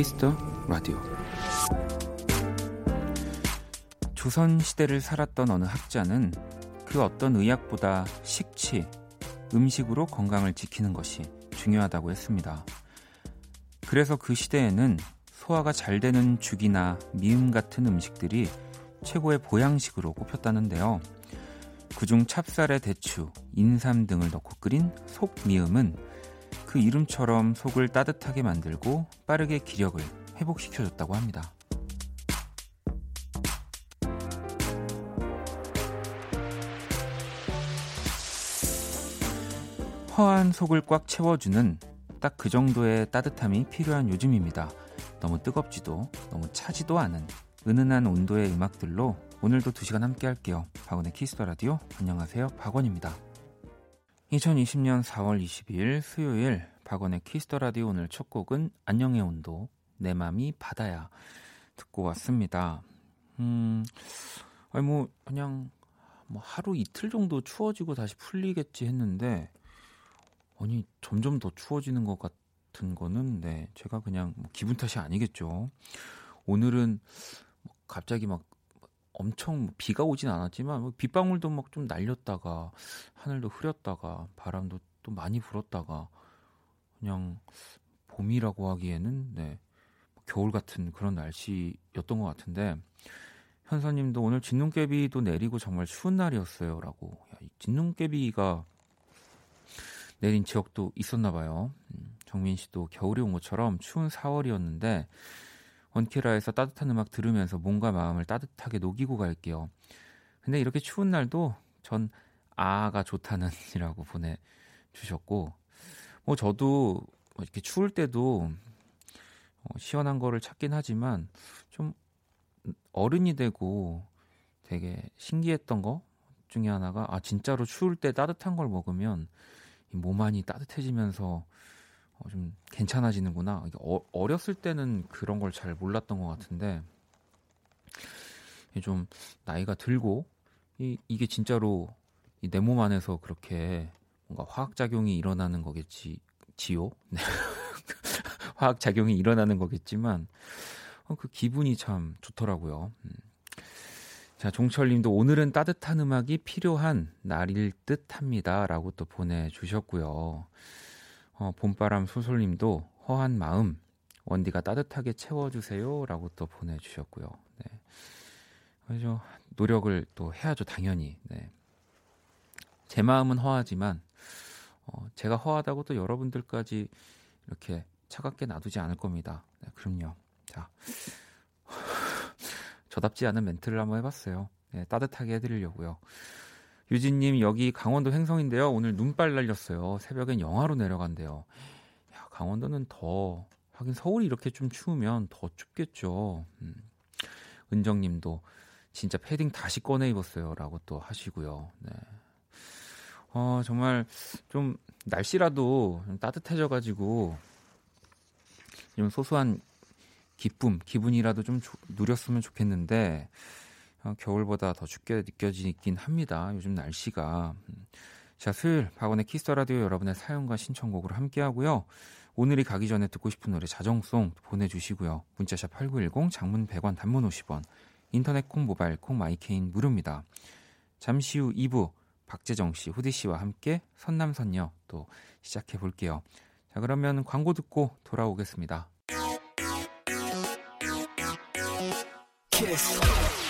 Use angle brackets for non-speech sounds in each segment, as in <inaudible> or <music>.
Kiss the Radio 조선 시대를 살았던 어느 학자는 그 어떤 의학보다 식치, 음식으로 건강을 지키는 것이 중요하다고 했습니다. 그래서 그 시대에는 소화가 잘 되는 죽이나 미음 같은 음식들이 최고의 보양식으로 꼽혔다는데요. 그중 찹쌀에 대추, 인삼 등을 넣고 끓인 속미음은 그 이름처럼 속을 따뜻하게 만들고 빠르게 기력을 회복시켜줬다고 합니다. 허한 속을 꽉 채워주는 딱 그 정도의 따뜻함이 필요한 요즘입니다. 너무 뜨겁지도 너무 차지도 않은 은은한 온도의 음악들로 오늘도 2시간 함께 할게요. 박원의 Kiss the Radio. 안녕하세요. 박원입니다. 2020년 4월 22일 수요일 박원의 Kiss the Radio 오늘 첫 곡은 안녕의 온도 내 맘이 바다야 듣고 왔습니다. 음. 아니 뭐 그냥 뭐 하루 이틀 정도 추워지고 다시 풀리겠지 했는데 아니 점점 더 추워지는 것 같은 거는 네 제가 그냥 뭐 기분 탓이 아니겠죠. 오늘은 뭐 갑자기 막 엄청 뭐 비가 오진 않았지만 뭐 빗방울도 막 좀 날렸다가 하늘도 흐렸다가 바람도 또 많이 불었다가 그냥 봄이라고 하기에는 네 겨울 같은 그런 날씨였던 것 같은데 현서님도 오늘 진눈깨비도 내리고 정말 추운 날이었어요라고 야, 진눈깨비가 내린 지역도 있었나 봐요. 음, 정민 씨도 겨울이 온 것처럼 추운 4월이었는데 원키라에서 따뜻한 음악 들으면서 몸과 마음을 따뜻하게 녹이고 갈게요. 근데 이렇게 추운 날도 전 아가 좋다는 <laughs> 이라고 보내주셨고 뭐 저도 뭐 이렇게 추울 때도 어, 시원한 거를 찾긴 하지만 좀 어른이 되고 되게 신기했던 거 중에 하나가 아 진짜로 추울 때 따뜻한 걸 먹으면 몸 안이 따뜻해지면서 어, 좀 괜찮아지는구나. 어, 어렸을 때는 그런 걸 잘 몰랐던 것 같은데 좀 나이가 들고 이, 이게 진짜로 내 몸 안에서 그렇게 뭔가 화학 작용이 일어나는 거겠지 지요. <laughs> 네. 화학 작용이 일어나는 거겠지만 어, 그 기분이 참 좋더라고요. 음. 자, 종철님도 오늘은 따뜻한 음악이 필요한 날일 듯 합니다라고 또 보내주셨고요. 어, 봄바람 소솔님도 허한 마음 원디가 따뜻하게 채워주세요라고 또 보내주셨고요. 네. 그래서 노력을 또 해야죠, 당연히. 네. 제 마음은 허하지만 어, 제가 허하다고 또 여러분들까지 이렇게 차갑게 놔두지 않을 겁니다. 네, 그럼요. 자, <laughs> 저답지 않은 멘트를 한번 해봤어요. 네, 따뜻하게 해드리려고요. 유진님 여기 강원도 횡성인데요. 오늘 눈발 날렸어요. 새벽엔 영하로 내려간대요. 야, 강원도는 더 하긴 서울이 이렇게 좀 추우면 더 춥겠죠. 음. 은정님도 진짜 패딩 다시 꺼내 입었어요라고 또 하시고요. 네. 어, 정말 좀 날씨라도 좀 따뜻해져가지고 좀 소소한 기쁨, 기분이라도 좀 조, 누렸으면 좋겠는데 어, 겨울보다 더 춥게 느껴지긴 합니다. 요즘 날씨가. 음. 자, 수요일 박원의 Kiss the Radio 여러분의 사연과 신청곡으로 함께 하고요. 오늘이 가기 전에 듣고 싶은 노래 자정송 보내주시고요. 문자 sharp 8910 장문 100원 단문 50원 인터넷 콩 모바일 콩 my K는 무료입니다. 잠시 후 2부 박재정 씨, 후디 씨와 함께 선남선녀 또 시작해 볼게요. 자, 그러면 광고 듣고 돌아오겠습니다. 키스.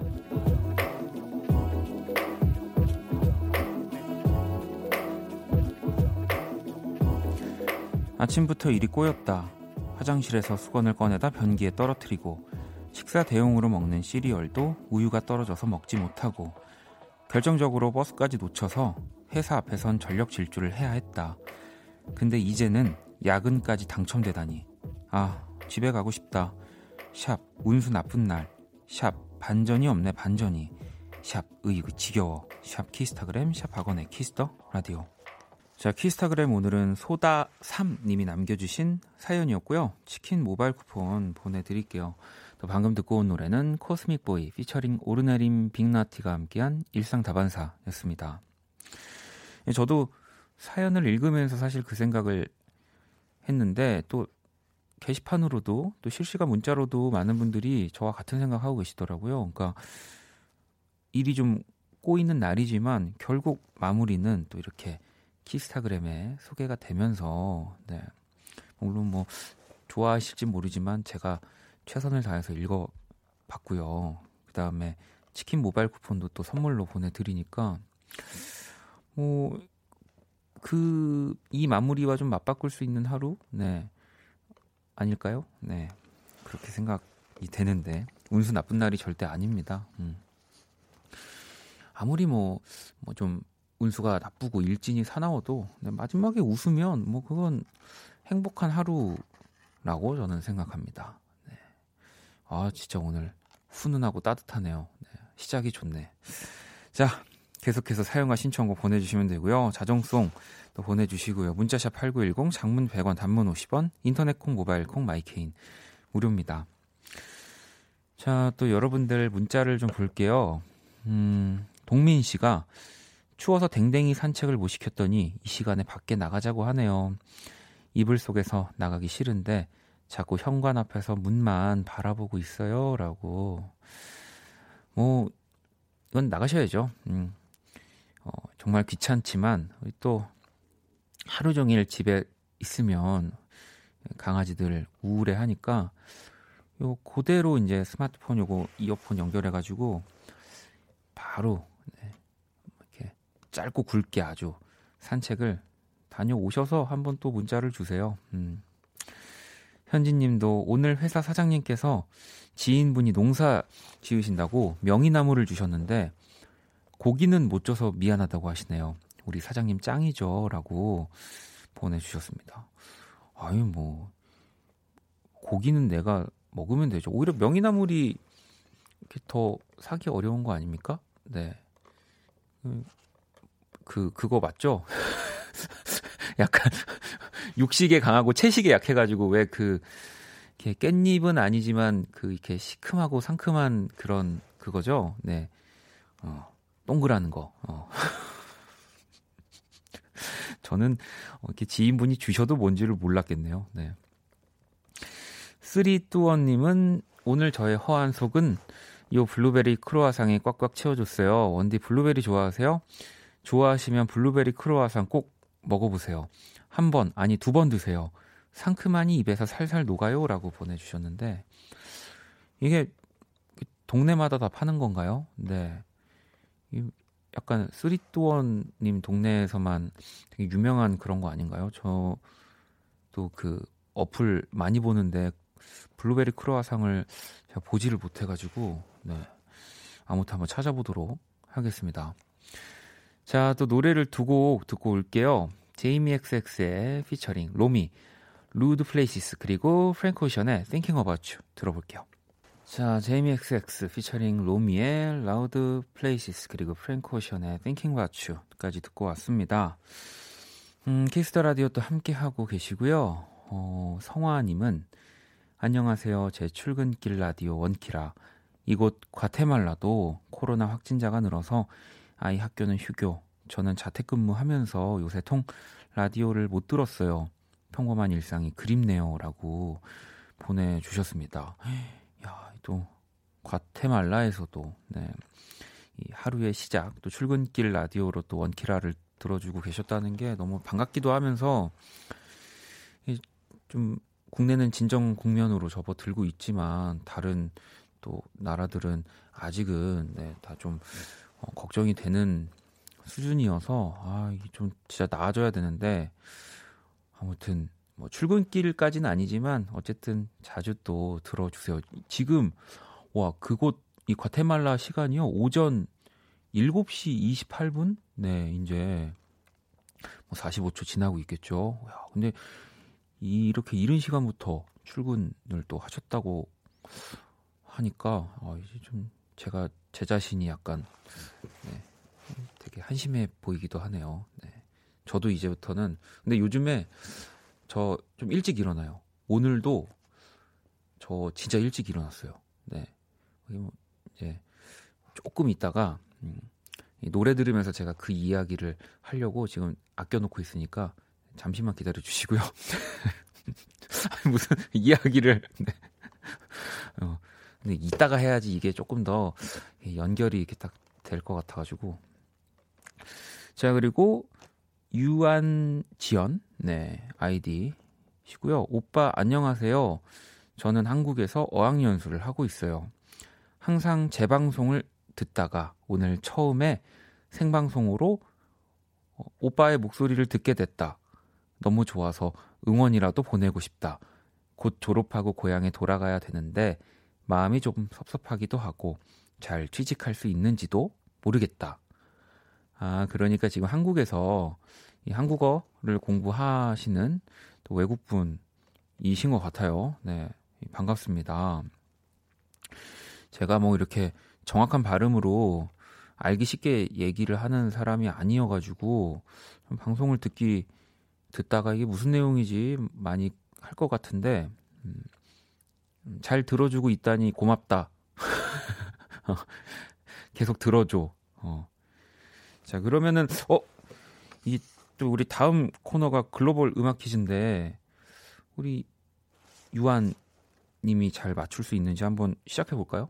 아침부터 일이 꼬였다. 화장실에서 수건을 꺼내다 변기에 떨어뜨리고 식사 대용으로 먹는 시리얼도 우유가 떨어져서 먹지 못하고 결정적으로 버스까지 놓쳐서 회사 앞에선 전력 질주를 해야 했다. 근데 이제는 야근까지 당첨되다니. 아, 집에 가고 싶다. sharp 운수 나쁜 날, sharp 반전이 없네 반전이, sharp 으이그 지겨워, sharp 키스타그램, sharp 박원의 Kiss the Radio. 자, 키스타그램 오늘은 소다3님이 남겨주신 사연이었고요. 치킨 모바일 쿠폰 보내드릴게요. 또 방금 듣고 온 노래는 코스믹보이 피처링 오르내림 빅나티가 함께한 일상다반사였습니다. 예, 저도 사연을 읽으면서 사실 그 생각을 했는데 또 게시판으로도 또 실시간 문자로도 많은 분들이 저와 같은 생각하고 계시더라고요. 그러니까 일이 좀 꼬이는 날이지만 결국 마무리는 또 이렇게 키스타그램에 소개가 되면서 네. 물론 뭐 좋아하실지 모르지만 제가 최선을 다해서 읽어 봤고요. 그 다음에 치킨 모바일 쿠폰도 또 선물로 보내 드리니까 뭐 그 이 마무리와 좀 맞바꿀 수 있는 하루 네 아닐까요? 네 그렇게 생각이 되는데 운수 나쁜 날이 절대 아닙니다. 음. 아무리 뭐 뭐 좀 운수가 나쁘고 일진이 사나워도 마지막에 웃으면 뭐 그건 행복한 하루라고 저는 생각합니다. 네. 아 진짜 오늘 훈훈하고 따뜻하네요. 네. 시작이 좋네. 자 계속해서 사연과 신청곡 보내주시면 되고요. 자정송 또 보내주시고요. 문자 sharp 8910 장문 100원 단문 50원 인터넷 콩 모바일 콩 my K는 무료입니다. 자 또 여러분들 문자를 좀 볼게요. 음 동민 씨가 추워서 댕댕이 산책을 못 시켰더니 이 시간에 밖에 나가자고 하네요. 이불 속에서 나가기 싫은데 자꾸 현관 앞에서 문만 바라보고 있어요. 라고. 뭐, 이건 나가셔야죠. 음. 어, 정말 귀찮지만, 또 하루 종일 집에 있으면 강아지들 우울해 하니까 요 그대로 이제 스마트폰 요거 이어폰 연결해 가지고 바로 짧고 굵게 아주 산책을 다녀오셔서 한번 또 문자를 주세요. 음. 현진님도 오늘 회사 사장님께서 지인분이 농사 지으신다고 명이나무를 주셨는데 고기는 못 줘서 미안하다고 하시네요. 우리 사장님 짱이죠라고 보내주셨습니다. 아유 뭐 고기는 내가 먹으면 되죠. 오히려 명이나물이 더 사기 어려운 거 아닙니까? 네. 그 그거 맞죠? <laughs> 약간 육식에 강하고 채식에 약해가지고 왜그 이렇게 깻잎은 아니지만 그 이렇게 시큼하고 상큼한 그런 그거죠. 네, 어, 동그라는 거. 어. <laughs> 저는 이렇게 지인분이 주셔도 뭔지를 몰랐겠네요. 네. three two one님은 오늘 저의 허한 속은 요 블루베리 크로아상이 꽉꽉 채워줬어요. 원디 블루베리 좋아하세요? 좋아하시면 블루베리 크로아상 꼭 먹어보세요. 한 번, 아니 두 번 드세요. 상큼하니 입에서 살살 녹아요. 라고 보내주셨는데, 이게 동네마다 다 파는 건가요? 네. 약간 쓰리또원님 동네에서만 되게 유명한 그런 거 아닌가요? 저도 그 어플 많이 보는데 블루베리 크로아상을 제가 보지를 못해가지고, 네. 아무튼 한번 찾아보도록 하겠습니다. 자, 또 노래를 두 곡 듣고 올게요. 제이미 XX의 피처링 로미, Loud Places 그리고 프랭크 오션의 Thinking About You 들어볼게요. 자, Jamie xx 피처링 Romy의 Loud Places 그리고 프랭크 오션의 Thinking About You까지 듣고 왔습니다. 음, Kiss the Radio 또 함께 하고 계시고요. 어, 성화님은 안녕하세요. 제 출근길 라디오 원키라. 이곳 과테말라도 코로나 확진자가 늘어서 아이 학교는 휴교. 저는 자택근무하면서 요새 통 라디오를 못 들었어요. 평범한 일상이 그립네요. 라고 보내주셨습니다. 야, 또, 과테말라에서도, 네. 이 하루의 시작, 또 출근길 라디오로 또 원키라를 들어주고 계셨다는 게 너무 반갑기도 하면서, 좀, 국내는 진정 국면으로 접어들고 있지만, 다른 또 나라들은 아직은, 네, 다좀 어, 걱정이 되는 수준이어서 아 이게 좀 진짜 나아져야 되는데 아무튼 뭐 출근길까지는 아니지만 어쨌든 자주 또 들어주세요. 지금 와 그곳 이 과테말라 시간이요 오전 7시 28분 네 이제 뭐 45초 지나고 있겠죠. 야, 근데 이, 이렇게 이른 시간부터 출근을 또 하셨다고 하니까 어, 이제 좀 제가 제 자신이 약간 네, 되게 한심해 보이기도 하네요. 네. 저도 이제부터는 근데 요즘에 저 좀 일찍 일어나요. 오늘도 저 진짜 일찍 일어났어요. 네. 뭐 이제 조금 있다가 음, 노래 들으면서 제가 그 이야기를 하려고 지금 아껴놓고 있으니까 잠시만 기다려 주시고요. <laughs> 무슨 <laughs> 이야기를 네. 어, 근데 이따가 해야지 이게 조금 더 연결이 이렇게 딱 될 것 같아가지고 자 그리고 유한지연 네 아이디시고요. 오빠 안녕하세요. 저는 한국에서 어학연수를 하고 있어요. 항상 재방송을 듣다가 오늘 처음에 생방송으로 어, 오빠의 목소리를 듣게 됐다. 너무 좋아서 응원이라도 보내고 싶다. 곧 졸업하고 고향에 돌아가야 되는데 마음이 조금 섭섭하기도 하고 잘 취직할 수 있는지도 모르겠다. 아, 그러니까 지금 한국에서 이 한국어를 공부하시는 또 외국분이신 것 같아요. 네. 반갑습니다. 제가 뭐 이렇게 정확한 발음으로 알기 쉽게 얘기를 하는 사람이 아니어가지고 방송을 듣기 듣다가 이게 무슨 내용이지 많이 할 것 같은데 음, 잘 들어주고 있다니 고맙다. <laughs> 계속 들어줘. 어. 자, 그러면은, 어, 이, 또 우리 다음 코너가 글로벌 음악 퀴즈인데, 우리 유한 님이 잘 맞출 수 있는지 한번 시작해 볼까요?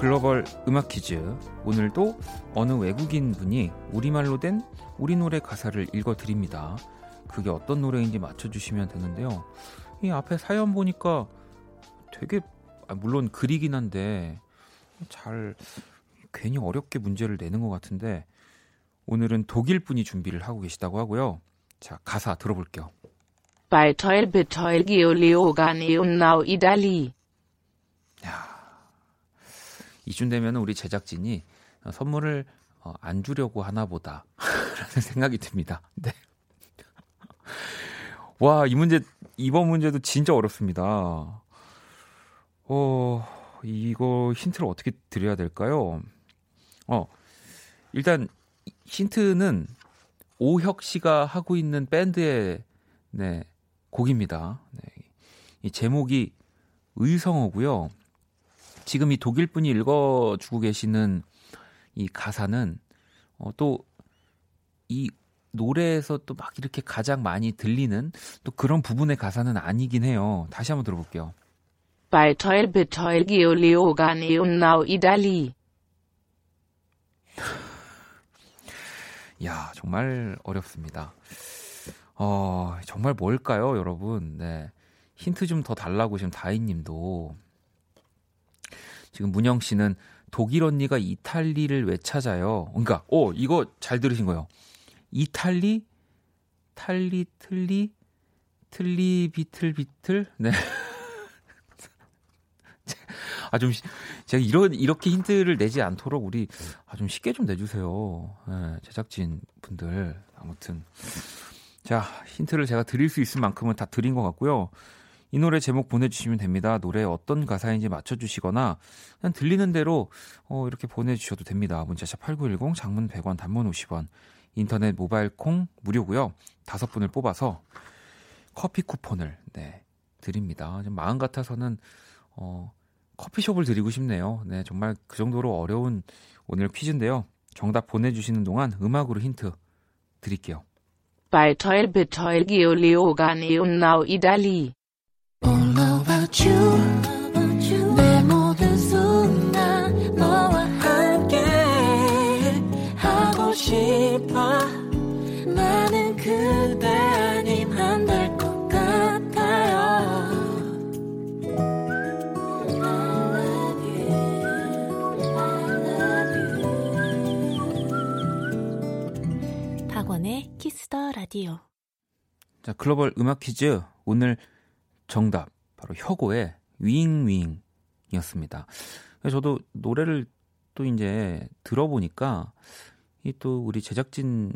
글로벌 음악 퀴즈. 오늘도 어느 외국인 분이 우리말로 된 우리 노래 가사를 읽어 드립니다. 그게 어떤 노래인지 맞춰주시면 되는데요. 이 앞에 사연 보니까 되게, 아, 물론 글이긴 한데, 잘, 괜히 어렵게 문제를 내는 것 같은데, 오늘은 독일 분이 준비를 하고 계시다고 하고요. 자, 가사 들어볼게요. Bei Teil beteil Geoleogane und Nau Idali. 이쯤 되면 우리 제작진이 선물을 어, 안 주려고 하나 보다. <laughs> 라는 생각이 듭니다. 네. <laughs> 와, 이 문제, 이번 문제도 진짜 어렵습니다. 어, 이거 힌트를 어떻게 드려야 될까요? 어, 일단 힌트는 오혁 씨가 하고 있는 밴드의 네, 곡입니다. 네. 이 제목이 의성어고요. 지금 이 독일 분이 읽어주고 계시는 이 가사는 어, 또이 노래에서 또 막 이렇게 가장 많이 들리는 또 그런 부분의 가사는 아니긴 해요. 다시 한번 들어볼게요. Beteil Geoleogane und Nau Idali. 야, 정말 어렵습니다. 어, 정말 뭘까요, 여러분? 네. 힌트 좀 더 달라고 지금 다인 님도 지금 문영 씨는 독일 언니가 이탈리를 왜 찾아요? 그러니까, 오, 이거 잘 들으신 거예요. 이탈리, 탈리, 틀리, 틀리, 비틀, 비틀? 네. <laughs> 아, 좀, 제가 이런, 이렇게 힌트를 내지 않도록 우리, 아, 좀 쉽게 좀 내주세요. 네, 제작진 분들. 아무튼. 자, 힌트를 제가 드릴 수 있을 만큼은 다 드린 것 같고요. 이 노래 제목 보내주시면 됩니다. 노래 어떤 가사인지 맞춰주시거나 그냥 들리는 대로 어, 이렇게 보내주셔도 됩니다. 문자샵 8910 장문 100원 단문 50원 인터넷 모바일 콩 무료고요. 다섯 분을 뽑아서 커피 쿠폰을 네, 드립니다. 마음 같아서는 어, 커피숍을 드리고 싶네요. 네, 정말 그 정도로 어려운 오늘 퀴즈인데요. 정답 보내주시는 동안 음악으로 힌트 드릴게요. Bei Teil Nau Idali. About you 자, 글로벌 음악 퀴즈. 오늘 정답 바로 혁오의 윙윙이었습니다. 저도 노래를 또 이제 들어보니까 이 또 우리 제작진들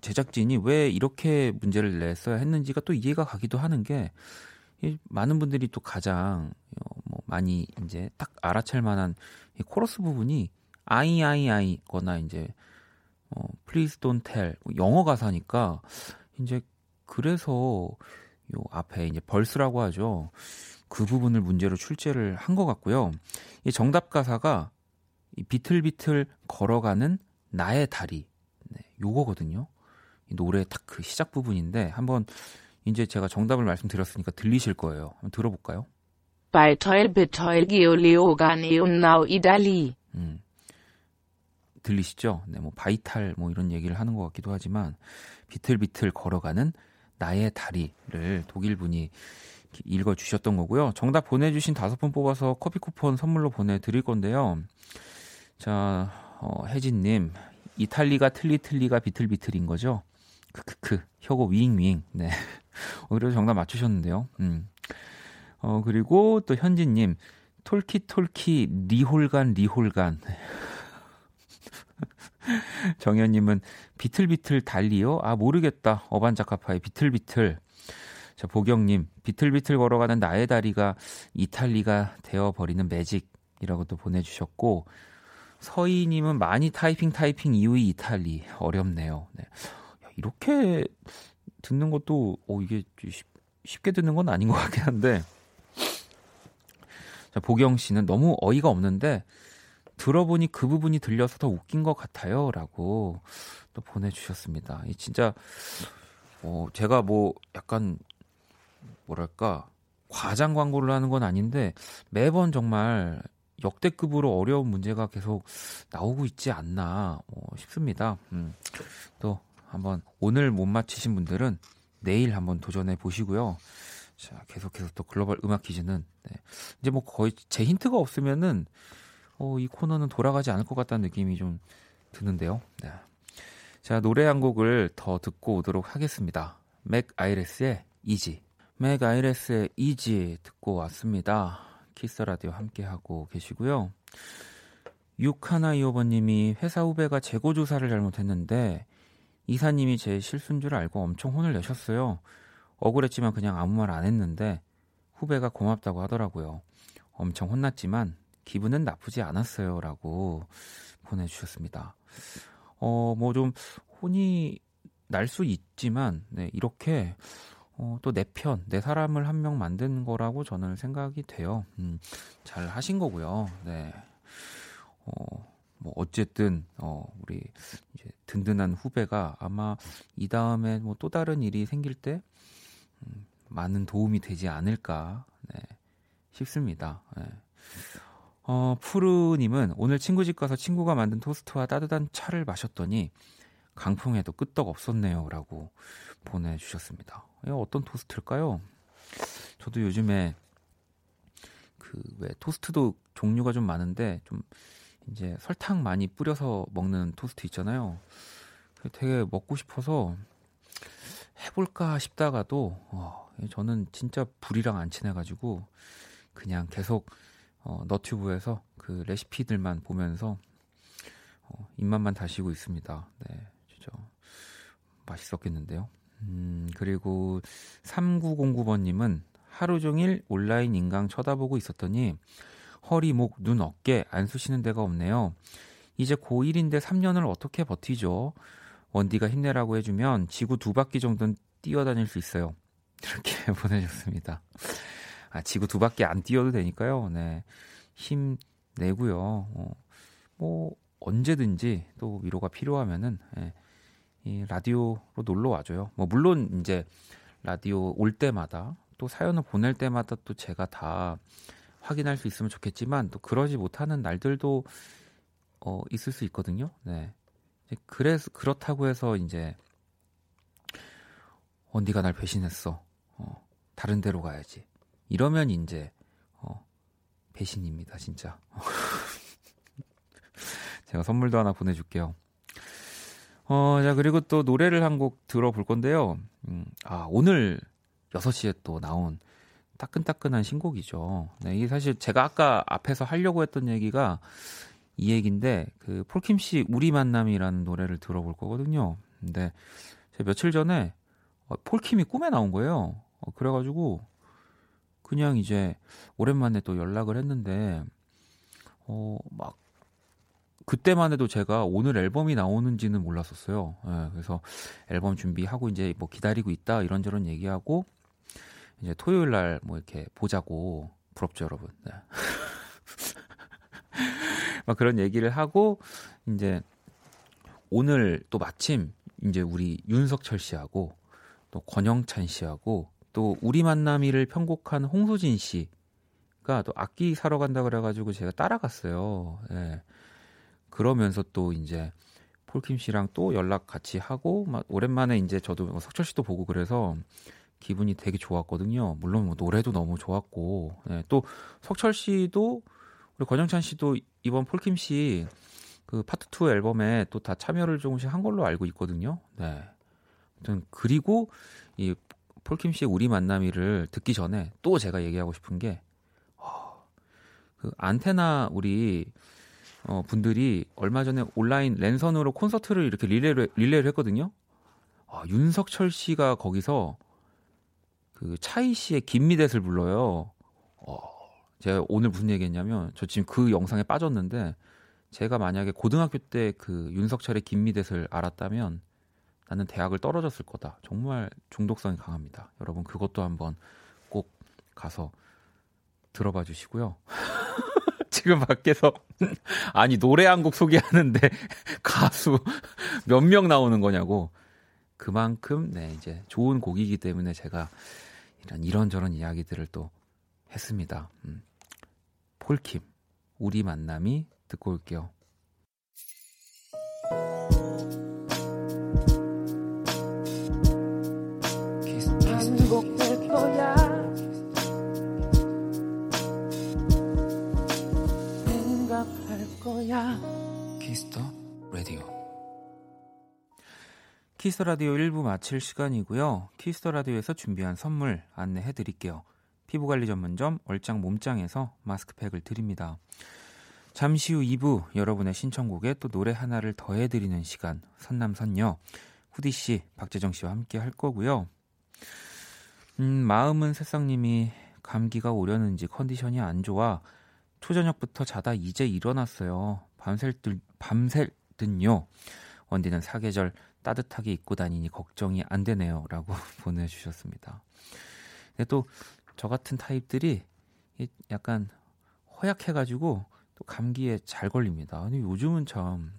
제작진이 왜 이렇게 문제를 냈어야 했는지가 또 이해가 가기도 하는 게 많은 분들이 또 가장 어, 뭐 많이 이제 딱 알아챌 만한 이 코러스 부분이 아이 아이 아이거나 이제 어 please don't tell 영어 가사니까 이제 그래서 요 앞에 이제 벌스라고 하죠. 그 부분을 문제로 출제를 한 것 같고요. 이 정답 가사가 이 비틀비틀 걸어가는 나의 다리 네, 요거거든요. 이 노래 딱 그 시작 부분인데 한번 이제 제가 정답을 말씀드렸으니까 들리실 거예요. 한번 들어볼까요? Beitoil beitoil geoleogan eonnau idali. 음. 들리시죠? 네, 뭐 바이탈 뭐 이런 얘기를 하는 것 같기도 하지만 비틀비틀 걸어가는 나의 다리를 독일 분이 읽어 주셨던 거고요. 정답 보내주신 다섯 분 뽑아서 커피 쿠폰 선물로 보내드릴 건데요. 자, 어, 혜진님 이탈리가 틀리 틀리가 비틀비틀인 거죠? 크크크 혀고 위잉위잉 네. <laughs> 어, 그래도 정답 맞추셨는데요. 음. 어 그리고 또 현진님 톨키톨키 리홀간 리홀간 <laughs> 정현님은 비틀비틀 달리요? 아 모르겠다. 어반자카파의 비틀비틀. 자 보경님 비틀비틀 걸어가는 나의 다리가 이탈리가 되어버리는 매직이라고 또 보내주셨고 서희님은 많이 타이핑 타이핑 이후의 이탈리 어렵네요. 네. 야, 이렇게 듣는 것도 어 이게 쉽, 게 듣는 건 아닌 것 같긴 한데 자 보경 씨는 너무 어이가 없는데 들어보니 그 부분이 들려서 더 웃긴 것 같아요 라고 또 보내주셨습니다. 이 진짜 어 제가 뭐 약간 뭐랄까 과장 광고를 하는 건 아닌데 매번 정말 역대급으로 어려운 문제가 계속 나오고 있지 않나 어, 싶습니다. 음, 또 한번 오늘 못 맞히신 분들은 내일 한번 도전해 보시고요. 자, 계속해서 또 글로벌 음악 퀴즈는 네. 이제 뭐 거의 제 힌트가 없으면은 어, 이 코너는 돌아가지 않을 것 같다는 느낌이 좀 드는데요. 네. 자, 노래 한 곡을 더 듣고 오도록 하겠습니다. 맥 아이레스의 Easy. 맥 아이레스의 Easy 듣고 왔습니다. Kiss Radio 함께 하고 계시고요. 6125번님이 회사 후배가 재고 조사를 잘못했는데 이사님이 제 실수인 줄 알고 엄청 혼을 내셨어요. 억울했지만 그냥 아무 말 안 했는데 후배가 고맙다고 하더라고요. 엄청 혼났지만 기분은 나쁘지 않았어요. 라고 보내주셨습니다. 어, 뭐 좀 혼이 날 수 있지만, 네, 이렇게 어, 또 내 편, 내 사람을 한 명 만든 거라고 저는 생각이 돼요. 음, 잘 하신 거고요. 네. 어, 뭐 어쨌든 어 우리 이제 든든한 후배가 아마 이 다음에 뭐 또 다른 일이 생길 때 음, 많은 도움이 되지 않을까 네, 싶습니다. 네. 어, 푸르님은 오늘 친구 집 가서 친구가 만든 토스트와 따뜻한 차를 마셨더니 강풍에도 끄떡 없었네요 라고 보내주셨습니다. 어떤 토스트일까요? 저도 요즘에 그 왜 토스트도 종류가 좀 많은데 좀 이제 설탕 많이 뿌려서 먹는 토스트 있잖아요. 되게 먹고 싶어서 해볼까 싶다가도 어, 저는 진짜 불이랑 안 친해가지고 그냥 계속 어, 너튜브에서 그 레시피들만 보면서 어, 입맛만 다시고 있습니다. 네, 진짜 맛있었겠는데요. 음, 그리고 3909번님은 하루 종일 온라인 인강 쳐다보고 있었더니 허리, 목, 눈, 어깨 안 쑤시는 데가 없네요. 이제 고1인데 3년을 어떻게 버티죠? 원디가 힘내라고 해주면 지구 두 바퀴 정도는 뛰어다닐 수 있어요. <laughs> 이렇게 <laughs> 보내줬습니다. 아, 지구 두 바퀴 안 뛰어도 되니까요. 네. 힘 내고요. 어, 뭐, 언제든지 또 위로가 필요하면은, 예, 이 라디오로 놀러 와줘요. 뭐, 물론 이제 라디오 올 때마다 또 사연을 보낼 때마다 또 제가 다 확인할 수 있으면 좋겠지만 또 그러지 못하는 날들도 어, 있을 수 있거든요. 네. 그래서 그렇다고 해서 이제 언니가 날 배신했어. 어, 다른 데로 가야지. 이러면 이제 어, 배신입니다, 진짜. <laughs> 제가 선물도 하나 보내줄게요. 어, 자, 그리고 또 노래를 한 곡 들어볼 건데요. 음, 아, 오늘 6시에 또 나온 따끈따끈한 신곡이죠. 네, 이게 사실 제가 아까 앞에서 하려고 했던 얘기가 이 얘기인데 그 폴킴 씨 우리 만남이라는 노래를 들어볼 거거든요. 근데 제가 며칠 전에 어, 폴킴이 꿈에 나온 거예요. 어, 그래가지고 그냥 이제 오랜만에 또 연락을 했는데 어 막 그때만 해도 제가 오늘 앨범이 나오는지는 몰랐었어요. 예, 그래서 앨범 준비하고 이제 뭐 기다리고 있다 이런저런 얘기하고 이제 토요일 날 뭐 이렇게 보자고 부럽죠, 여러분. 네. <laughs> 막 그런 얘기를 하고 이제 오늘 또 마침 이제 우리 윤석철 씨하고 또 권영찬 씨하고 또 우리 만남이를 편곡한 홍소진 씨가 또 악기 사러 간다 그래가지고 제가 따라갔어요. 예. 그러면서 또 이제 폴킴 씨랑 또 연락 같이 하고 막 오랜만에 이제 저도 뭐 석철 씨도 보고 그래서 기분이 되게 좋았거든요. 물론 뭐 노래도 너무 좋았고 네, 또 석철 씨도 우리 권영찬 씨도 이번 폴킴 씨 그 파트 2 앨범에 또 다 참여를 조금씩 한 걸로 알고 있거든요. 네. 아무튼 그리고 이 폴킴 씨의 우리 만남이를 듣기 전에 또 제가 얘기하고 싶은 게, 어, 그 안테나 우리 어, 분들이 얼마 전에 온라인 랜선으로 콘서트를 이렇게 릴레이를, 릴레이를 했거든요. 아, 윤석철 씨가 거기서 그 차이 씨의 김미댓을 불러요. 어, 제가 오늘 무슨 얘기 했냐면 저 지금 그 영상에 빠졌는데 제가 만약에 고등학교 때 그 윤석철의 김미댓을 알았다면 나는 대학을 떨어졌을 거다. 정말 중독성이 강합니다. 여러분 그것도 한번 꼭 가서 들어봐 주시고요. <laughs> 지금 밖에서 <laughs> 아니 노래 한 곡 소개하는데 <laughs> 가수 몇 명 나오는 거냐고 그만큼 네 이제 좋은 곡이기 때문에 제가 이런 이런저런 이야기들을 또 했습니다. 음. 폴킴 우리 만남이 듣고 올게요. 거야. 키스터 라디오. Kiss the Radio 1부 마칠 시간이고요. Kiss the Radio에서 준비한 선물 안내해 드릴게요. 피부관리 전문점 얼짱 몸짱에서 마스크팩을 드립니다. 잠시 후 2부 여러분의 신청곡에 또 노래 하나를 더해 드리는 시간 선남선녀 후디 씨, 박재정 씨와 함께 할 거고요. 음, 마음은 새싹님이 감기가 오려는지 컨디션이 안 좋아 초저녁부터 자다 이제 일어났어요. 밤샐 듯, 밤샐 듯요. 원디는 사계절 따뜻하게 입고 다니니 걱정이 안 되네요. 라고 <laughs> 보내주셨습니다. 근데 또 저 같은 타입들이 약간 허약해가지고 또 감기에 잘 걸립니다. 아니, 요즘은 참,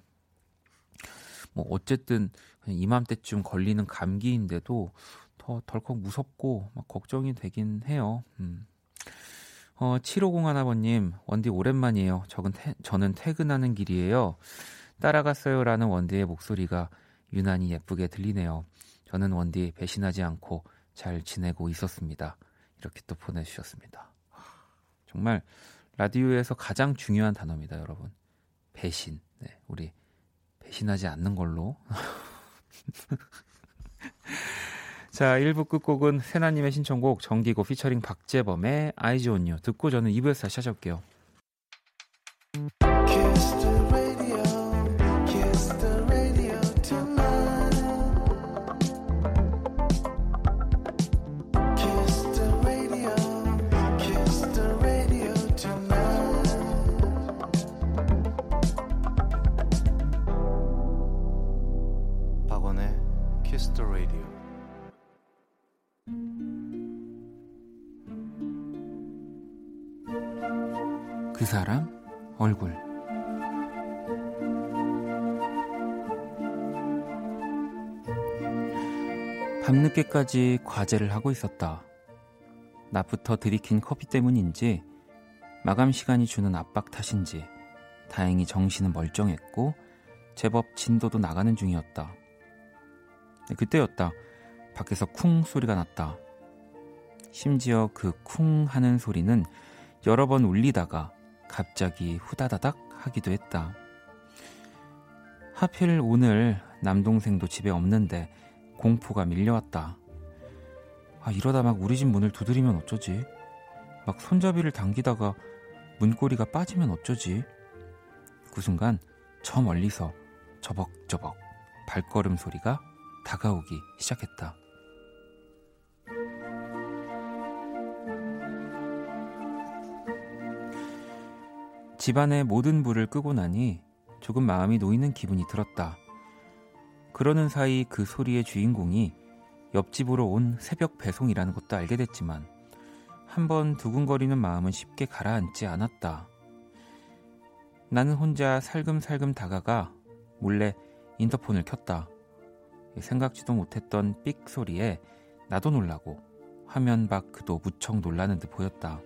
뭐, 어쨌든 이맘때쯤 걸리는 감기인데도 더 덜컥 무섭고 막 걱정이 되긴 해요. 음. 어, 7501아버님, 원디 오랜만이에요. 저는, 태, 저는 퇴근하는 길이에요. 따라갔어요. 라는 원디의 목소리가 유난히 예쁘게 들리네요. 저는 원디 배신하지 않고 잘 지내고 있었습니다. 이렇게 또 보내주셨습니다. 정말 라디오에서 가장 중요한 단어입니다, 여러분. 배신. 네, 우리 배신하지 않는 걸로. <laughs> 자, 1부 끝곡은 세나님의 신청곡 정기고 피처링 박재범의 아이즈 온유 듣고 저는 2부에서 다시 찾아올게요. 그 사람 얼굴 밤늦게까지 과제를 하고 있었다. 낮부터 들이킨 커피 때문인지 마감 시간이 주는 압박 탓인지 다행히 정신은 멀쩡했고 제법 진도도 나가는 중이었다. 그때였다. 밖에서 쿵 소리가 났다. 심지어 그 쿵 하는 소리는 여러 번 울리다가 갑자기 후다다닥 하기도 했다. 하필 오늘 남동생도 집에 없는데 공포가 밀려왔다. 아, 이러다 막 우리 집 문을 두드리면 어쩌지? 막 손잡이를 당기다가 문고리가 빠지면 어쩌지? 그 순간 저 멀리서 저벅저벅 발걸음 소리가 다가오기 시작했다. 집안의 모든 불을 끄고 나니 조금 마음이 놓이는 기분이 들었다. 그러는 사이 그 소리의 주인공이 옆집으로 온 새벽 배송이라는 것도 알게 됐지만 한번 두근거리는 마음은 쉽게 가라앉지 않았다. 나는 혼자 살금살금 다가가 몰래 인터폰을 켰다. 생각지도 못했던 삑 소리에 나도 놀라고 화면 밖 그도 무척 놀라는 듯 보였다.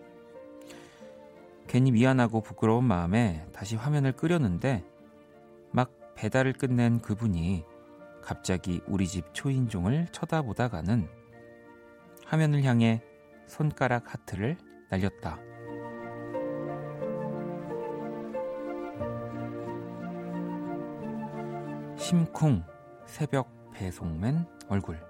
괜히 미안하고 부끄러운 마음에 다시 화면을 끄려는데 막 배달을 끝낸 그분이 갑자기 우리 집 초인종을 쳐다보다가는 화면을 향해 손가락 하트를 날렸다. 심쿵 새벽 배송맨 얼굴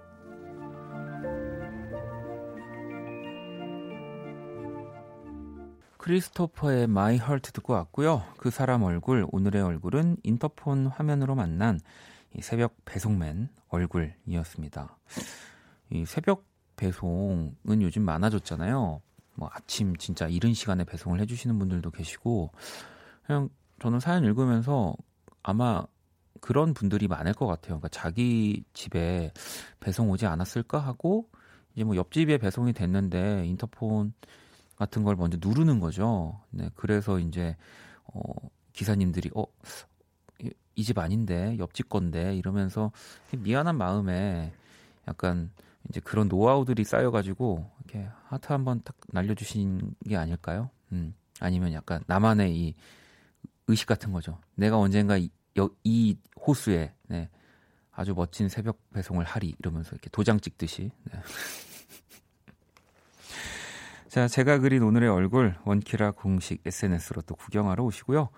크리스토퍼의 My Heart 듣고 왔고요. 그 사람 얼굴, 오늘의 얼굴은 인터폰 화면으로 만난 이 새벽 배송맨 얼굴이었습니다. 이 새벽 배송은 요즘 많아졌잖아요. 뭐 아침 진짜 이른 시간에 배송을 해주시는 분들도 계시고 그냥 저는 사연 읽으면서 아마 그런 분들이 많을 것 같아요. 그러니까 자기 집에 배송 오지 않았을까 하고 이제 뭐 옆집에 배송이 됐는데 인터폰 같은 걸 먼저 누르는 거죠. 네, 그래서 이제 어 기사님들이 어 이 집 아닌데 옆집 건데 이러면서 미안한 마음에 약간 이제 그런 노하우들이 쌓여가지고 이렇게 하트 한번 딱 날려주신 게 아닐까요? 음 아니면 약간 나만의 이 의식 같은 거죠. 내가 언젠가 이, 이 호수에 네, 아주 멋진 새벽 배송을 하리 이러면서 이렇게 도장 찍듯이. 네. 자, 제가 그린 오늘의 얼굴 원키라 공식 SNS로 또 구경하러 오시고요.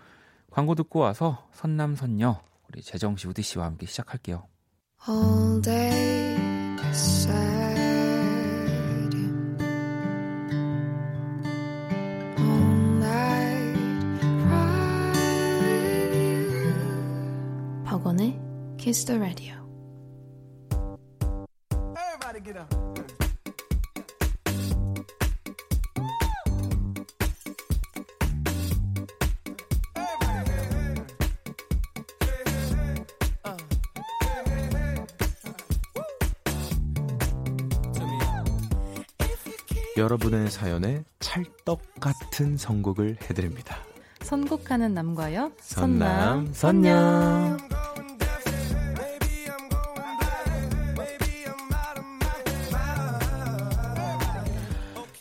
광고 듣고 와서 선남선녀 우리 재정 씨, 우디 씨와 함께 시작할게요. All day you. All night cry with you. 박원의 Kiss the Radio. Everybody get up. 여러분의 사연에 찰떡 같은 선곡을 해드립니다. 선곡하는 남과 여. 선남, 선녀.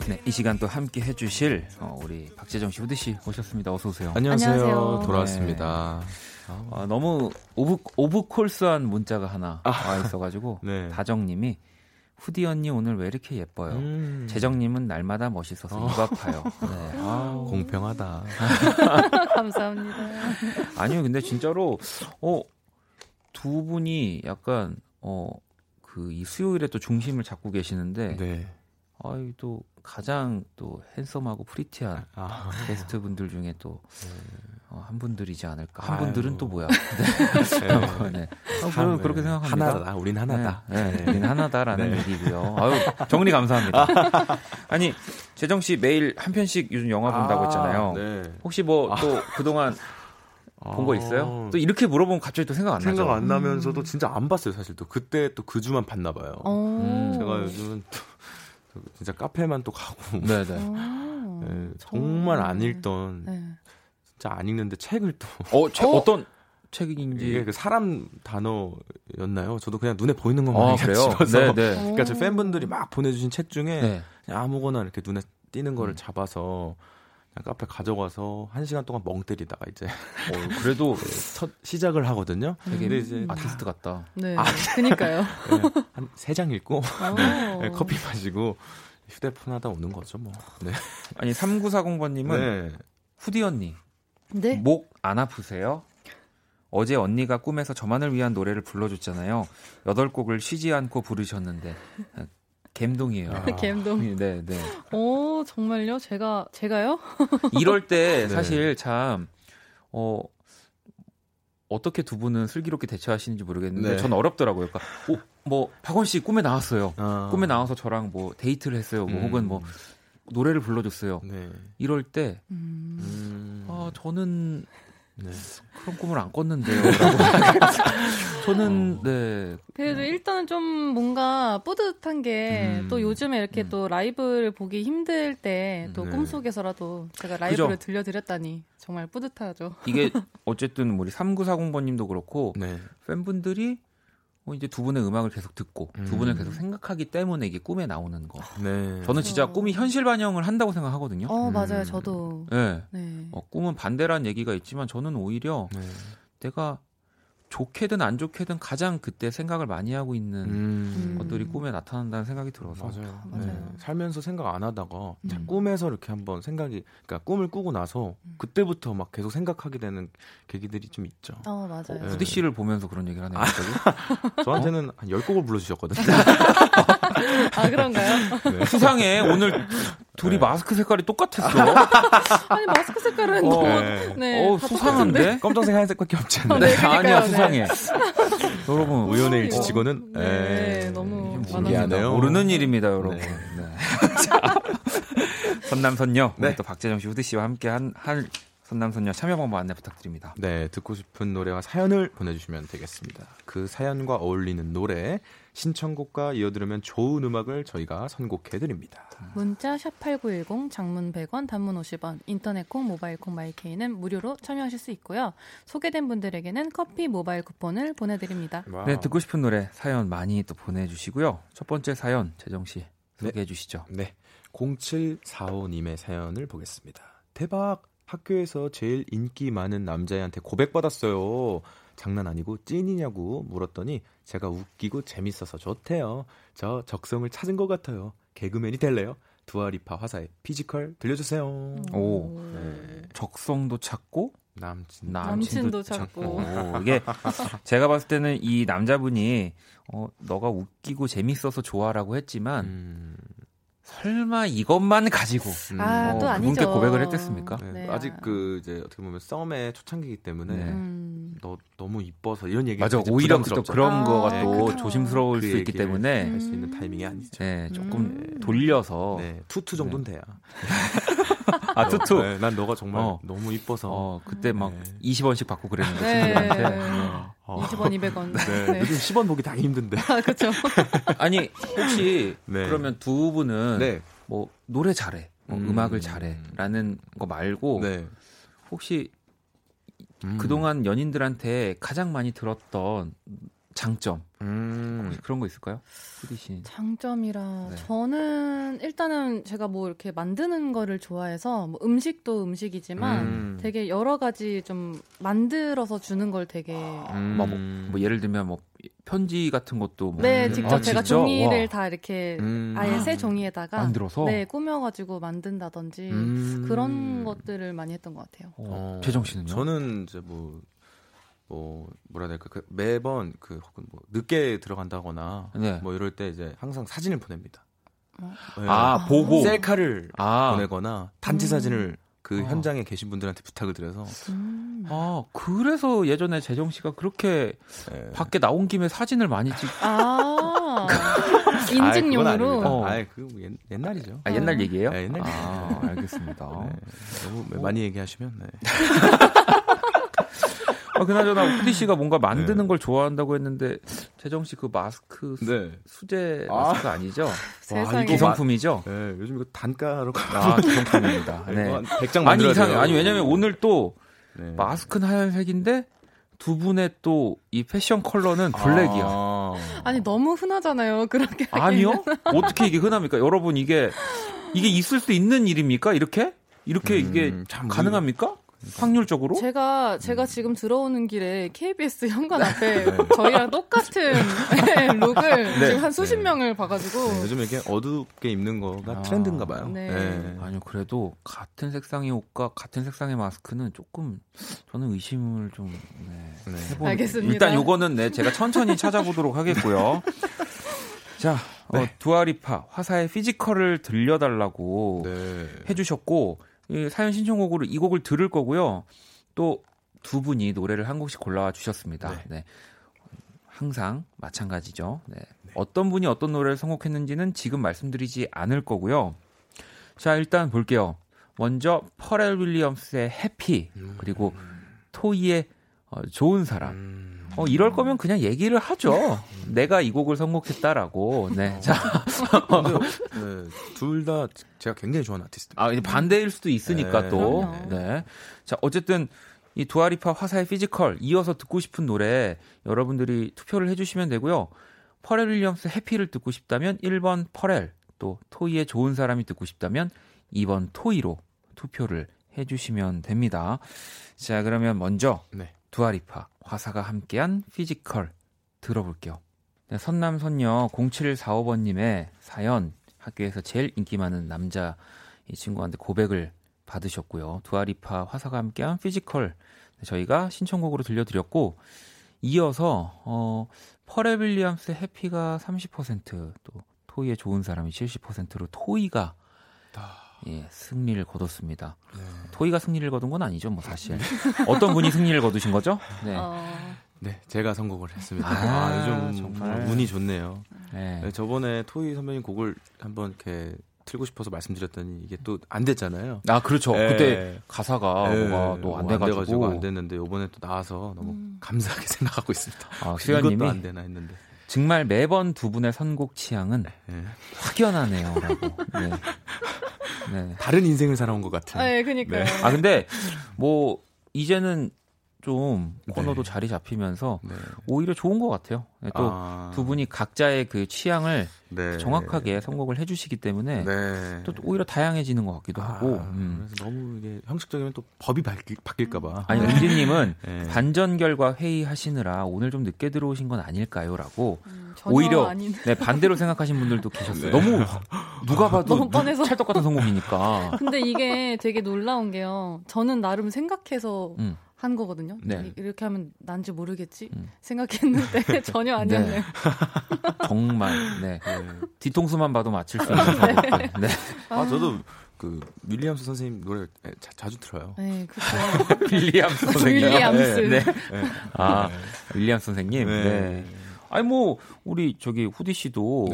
네, 이 시간 또 함께 해주실 어, 우리 박재정 씨, 후디 씨 오셨습니다. 어서 오세요. 안녕하세요. 안녕하세요. 돌아왔습니다. 네. 아, 너무 오브 오브콜스한 문자가 하나 아. 와 있어가지고 <laughs> 네. 다정님이 후디 언니 오늘 왜 이렇게 예뻐요? 음. 재정님은 날마다 멋있어서 어. 입 아파요. <laughs> 네. 아 공평하다. <laughs> <laughs> 감사합니다. 아니요, 근데 진짜로 어, 두 분이 약간 어, 그 이 수요일에 또 중심을 잡고 계시는데 네. 아이 또 가장 또 핸섬하고 프리티한 아. 게스트 분들 중에 또 네. 어, 한 분들이지 않을까. 한 아유. 분들은 또 뭐야? <laughs> 네. 네. 어, 저는 네. 그렇게 생각합니다. 하나다. 우린 하나다. 네, 네. 우린 하나다라는 네. 얘기고요. 아유, 정리 감사합니다. <laughs> 아니, 재정 씨 매일 한 편씩 요즘 영화 본다고 아, 했잖아요. 네. 혹시 뭐또 아. 그동안 <laughs> 본거 있어요? 또 이렇게 물어보면 갑자기 또 생각 안 생각 나죠. 생각 안 나면서도 진짜 안 봤어요, 사실. 또 그때 또 그 주만 봤나 봐요. 음. 제가 요즘은 또 진짜 카페만 또 가고. 네네. 네, 정말 안 읽던 네. 진짜 안 읽는데 책을 또. 어, 책 어? 떤 책인지 이게 그 사람 단어였나요? 저도 그냥 눈에 보이는 것만 아, 그래요? 네, 네. 그러니까 제 팬분들이 막 보내주신 책 중에 네. 아무거나 이렇게 눈에 띄는 거를 음. 잡아서 그냥 카페 가져가서 한 시간 동안 멍 때리다가 이제 어, 그래도 <laughs> 네, 첫 시작을 하거든요. 되게 근데 이제 아티스트 같다. 네, 아, 그니까요. 네, 한세 장 읽고 <laughs> 네, 커피 마시고 휴대폰 하다 오는 거죠, 뭐. 네. 아니 3940번님은 후디 언니 네? 목 안 아프세요? 어제 언니가 꿈에서 저만을 위한 노래를 불러줬잖아요. 여덟 곡을 쉬지 않고 부르셨는데 갬동이에요. 아. <laughs> 갬동. 네, 네. 오, 정말요? 제가 제가요? <laughs> 이럴 때 네. 사실 참 어. 어떻게 두 분은 슬기롭게 대처하시는지 모르겠는데 네. 전 어렵더라고요. 그러니까 어, 뭐 박원 씨 꿈에 나왔어요. 아. 꿈에 나와서 저랑 뭐 데이트를 했어요. 뭐 음. 혹은 뭐 노래를 불러줬어요. 네. 이럴 때, 음. 아, 저는 네. 그런 꿈을 안 꿨는데요. <laughs> 저는 어. 네. 그래도 일단은 좀 뭔가 뿌듯한 게또 음. 요즘에 이렇게 음. 또 라이브를 보기 힘들 때또 네. 꿈속에서라도 제가 라이브를 그죠? 들려드렸다니 정말 뿌듯하죠. 이게 <laughs> 어쨌든 우리 3940번님도 그렇고 네. 팬분들이 뭐 이제 두 분의 음악을 계속 듣고 음. 두 분을 계속 생각하기 때문에 이게 꿈에 나오는 거. 네. 저는 진짜 어. 꿈이 현실 반영을 한다고 생각하거든요. 어 맞아요, 음. 저도. 네. 네. 어, 꿈은 반대란 얘기가 있지만 저는 오히려 네. 내가 좋게든 안 좋게든 가장 그때 생각을 많이 하고 있는 음. 것들이 꿈에 나타난다는 생각이 들어서 맞아요. 맞아요. 네. 살면서 생각 안 하다가 음. 꿈에서 이렇게 한번 생각이 그러니까 꿈을 꾸고 나서 음. 그때부터 막 계속 생각하게 되는 계기들이 좀 있죠. 어 맞아요. 네. 후디 씨를 보면서 그런 얘기를 하네요. 갑자기. <laughs> 저한테는 한 10 곡을 불러주셨거든요. <laughs> <laughs> 아 그런가요? 네. 수상해 오늘 둘이 네. 마스크 색깔이 똑같았어. <laughs> 아니 마스크 색깔은 어, 네. 네. 어, 수상한데? 검정색 하얀색밖에 없지 않나요? 어, 네, 아니야 수상해. <laughs> 여러분 우연의 일치치고는 네, 네. 너무 신기하네요. 모르는 일입니다, 여러분. 네. 선남선녀 네. 또 박재정 씨, 후드 씨와 함께 한, 한 선남선녀 참여 방법 안내 부탁드립니다. 네, 듣고 싶은 노래와 사연을 보내주시면 되겠습니다. 그 사연과 어울리는 노래, 신청곡과 이어들으면 좋은 음악을 저희가 선곡해드립니다. 문자 샵8910 장문 100원 단문 50원 인터넷 콩 모바일 콩 마이케이는 무료로 참여하실 수 있고요. 소개된 분들에게는 커피 모바일 쿠폰을 보내드립니다. 와우. 네 듣고 싶은 노래 사연 많이 또 보내주시고요. 첫 번째 사연 재정씨 소개해 네. 주시죠. 네 0745님의 사연을 보겠습니다. 대박 학교에서 제일 인기 많은 남자애한테 고백받았어요. 장난 아니고 찐이냐고 물었더니 제가 웃기고 재밌어서 좋대요. 저 적성을 찾은 것 같아요. 개그맨이 될래요? 두아리파 화사의 Physical 들려주세요. 오, 네. 적성도 찾고 남친 남친도, 찾고. 오, 이게 제가 봤을 때는 이 남자분이 어 너가 웃기고 재밌어서 좋아라고 했지만 음. 설마 이것만 가지고 음. 아, 어, 그분께 고백을 했겠습니까? 네, 네. 아직 그 이제 어떻게 보면 썸의 초창기이기 때문에 네. 음. 너 너무 이뻐서 이런 얘기 맞아 오히려 또 그런 아, 거가 또 그, 조심스러울 그 수 있기 때문에 할 수 있는 타이밍이 아니죠. 네, 조금 음. 돌려서 네, 투투 정도는 돼야. <laughs> <laughs> 아 투투. 네, 난 너가 정말 어. 너무 이뻐서. 어, 그때 막 20원씩 받고 그랬는데 친구들한테. 어. 20원, 200원. 네. 네. 요즘 10원 보기 다 힘든데. 아, 그렇죠. <laughs> 아니, 혹시 네. 그러면 두 분은 네. 뭐 노래 잘해, 뭐 음. 악을 잘해라는 거 말고 네. 혹시 음. 그동안 연인들한테 가장 많이 들었던 장점 음. 그런 거 있을까요? 후디 씨. 장점이라 네. 저는 일단은 제가 뭐 이렇게 만드는 거를 좋아해서 뭐 음식도 음식이지만 음. 되게 여러 가지 좀 만들어서 주는 걸 되게 음. 뭐, 뭐, 뭐, 예를 들면 뭐 편지 같은 것도 뭐 네 직접 아, 제가 진짜? 종이를 와. 다 이렇게 음. 아예 새 종이에다가 만들어서 네 꾸며가지고 만든다든지 음. 그런 것들을 많이 했던 것 같아요. 어, 최정 씨는요? 저는 이제 뭐 뭐 뭐라 해야 될까 그 매번 그 혹은 뭐 늦게 들어간다거나 네. 뭐 이럴 때 이제 항상 사진을 보냅니다. 어? 네. 아 보고 셀카를 아. 보내거나 단체 음. 사진을 그 어. 현장에 계신 분들한테 부탁을 드려서 음. 아 그래서 예전에 재정 씨가 그렇게 네. 밖에 나온 김에 사진을 많이 찍. 아 <laughs> 인증용으로. 어. 아그 옛 날이죠. 아, 옛날 얘기예요? 네, 옛날 아, 알겠습니다. 네. 너무 어. 많이 얘기하시면. 네. <laughs> 아, 그나저나 <laughs> 후디 씨가 뭔가 만드는 네. 걸 좋아한다고 했는데 재정 씨 그 마스크 수, 네. 수제 마스크 아. 니죠 <laughs> 세상에 기성품이죠? 네, 요즘 이거 단가로 아 기성품입니다. <laughs> 네. 100장 아니 이상 아니 왜냐면 오늘 또 네. 마스크는 하얀색인데 두 분의 또 이 패션 컬러는 블랙이야. 아. 니 너무 흔하잖아요. 그렇게 아니요? 어떻게 이게 흔합니까? 여러분 이게 이게 있을 수 있는 일입니까? 이렇게 이렇게 음, 이게 가능합니까? 확률적으로? 제가 제가 지금 들어오는 길에 KBS 현관 앞에 <laughs> 네. 저희랑 똑같은 <laughs> 룩을 네. 지금 한 수십 네. 명을 봐가지고 네, 요즘 이게 어둡게 입는 거가 아, 트렌드인가 봐요. 네. 네. 아니요 그래도 같은 색상의 옷과 같은 색상의 마스크는 조금 저는 의심을 좀 네, 해보 알겠습니다. 일단 요거는 네 제가 천천히 찾아보도록 하겠고요. <laughs> 자, 어, 네. 어, 두아리파 화사의 Physical을 들려달라고 네. 해주셨고 이 사연 신청곡으로 이 곡을 들을 거고요. 또 두 분이 노래를 한 곡씩 골라와 주셨습니다. 네. 네. 항상 마찬가지죠. 네. 네. 어떤 분이 어떤 노래를 선곡했는지는 지금 말씀드리지 않을 거고요. 자, 일단 볼게요. 먼저 퍼렐 윌리엄스의 Happy 그리고 토이의 어, 좋은 사람. 음. 어, 이럴 거면 그냥 얘기를 하죠. 내가 이 곡을 선곡했다라고. 네. 자. 네, 둘다 제가 굉장히 좋아하는 아티스트. 아, 이제 반대일 수도 있으니까 네. 또. 네. 자, 어쨌든 이 두아리파 화사의 Physical 이어서 듣고 싶은 노래 여러분들이 투표를 해주시면 되고요. 퍼렐 윌리엄스 Happy를 듣고 싶다면 1번 퍼렐, 또 토이의 좋은 사람이 듣고 싶다면 2번 토이로 투표를 해주시면 됩니다. 자, 그러면 먼저 네. 두아리파 화사가 함께한 Physical 들어볼게요. 네, 선남선녀 0745번님의 사연 학교에서 제일 인기 많은 남자 이 친구한테 고백을 받으셨고요. 두아리파 화사가 함께한 Physical 저희가 신청곡으로 들려드렸고 이어서 어, 퍼렐 윌리엄스의 Happy가 30%또 토이의 좋은 사람이 70%로 토이가 예, 승리를 거뒀습니다. 네. 토이가 승리를 거둔 건 아니죠, 뭐 사실. 어떤 분이 승리를 거두신 거죠? 네. 어... 네, 제가 선곡을 했습니다. 아, 아 요즘 정말 운이 좋네요. 네. 네, 저번에 토이 선배님 곡을 한번 이렇게 틀고 싶어서 말씀드렸더니 이게 또 안 됐잖아요. 아 그렇죠. 네. 그때 가사가 네. 뭐가 또안 뭐 돼가지고 안 됐는데 이번에 또 나와서 너무 음. 감사하게 <laughs> 생각하고 있습니다. 아, 이것도 안 되나 했는데. 정말 매번 두 분의 선곡 취향은 네. 확연하네요라고. 네. <laughs> 네. 다른 인생을 살아온 것 같은. 네, 그니까요. 네. 아 근데 뭐 이제는 좀 코너도 네. 자리 잡히면서 네. 오히려 좋은 것 같아요. 네, 또두 아. 분이 각자의 그 취향을 네. 정확하게 선곡을 해주시기 때문에 네. 또 오히려 다양해지는 것 같기도 하고. 아, 음. 그래서 너무 이게 형식적이면 또 법이 바뀔, 까봐 아니 은지님은 <laughs> 네. 반전 결과 회의하시느라 오늘 좀 늦게 들어오신 건 아닐까요?라고 음, 오히려. 네, 반대로 생각하신 분들도 계셨어요. 너무 <laughs> 누가 봐도 너무 뻔해서 찰떡 같은 선곡이니까. 근데 이게 되게 놀라운 게요. 저는 나름 생각해서. 음. 한 거거든요. 네. 이렇게 하면 난지 모르겠지 음. 생각했는데 <laughs> <laughs> 전혀 아니었네요. 네. <laughs> 정말 네. 네. 뒤통수만 봐도 맞출 수 있는 네. 네. 아 저도 그 윌리엄스 선생님 노래 자, 주 들어요. 네, 그렇죠. 윌리엄스 선생님. 윌리엄스. 네. 네. 아, 윌리엄스 선생님. 네. 네. 아니 뭐 우리 저기 후디 씨도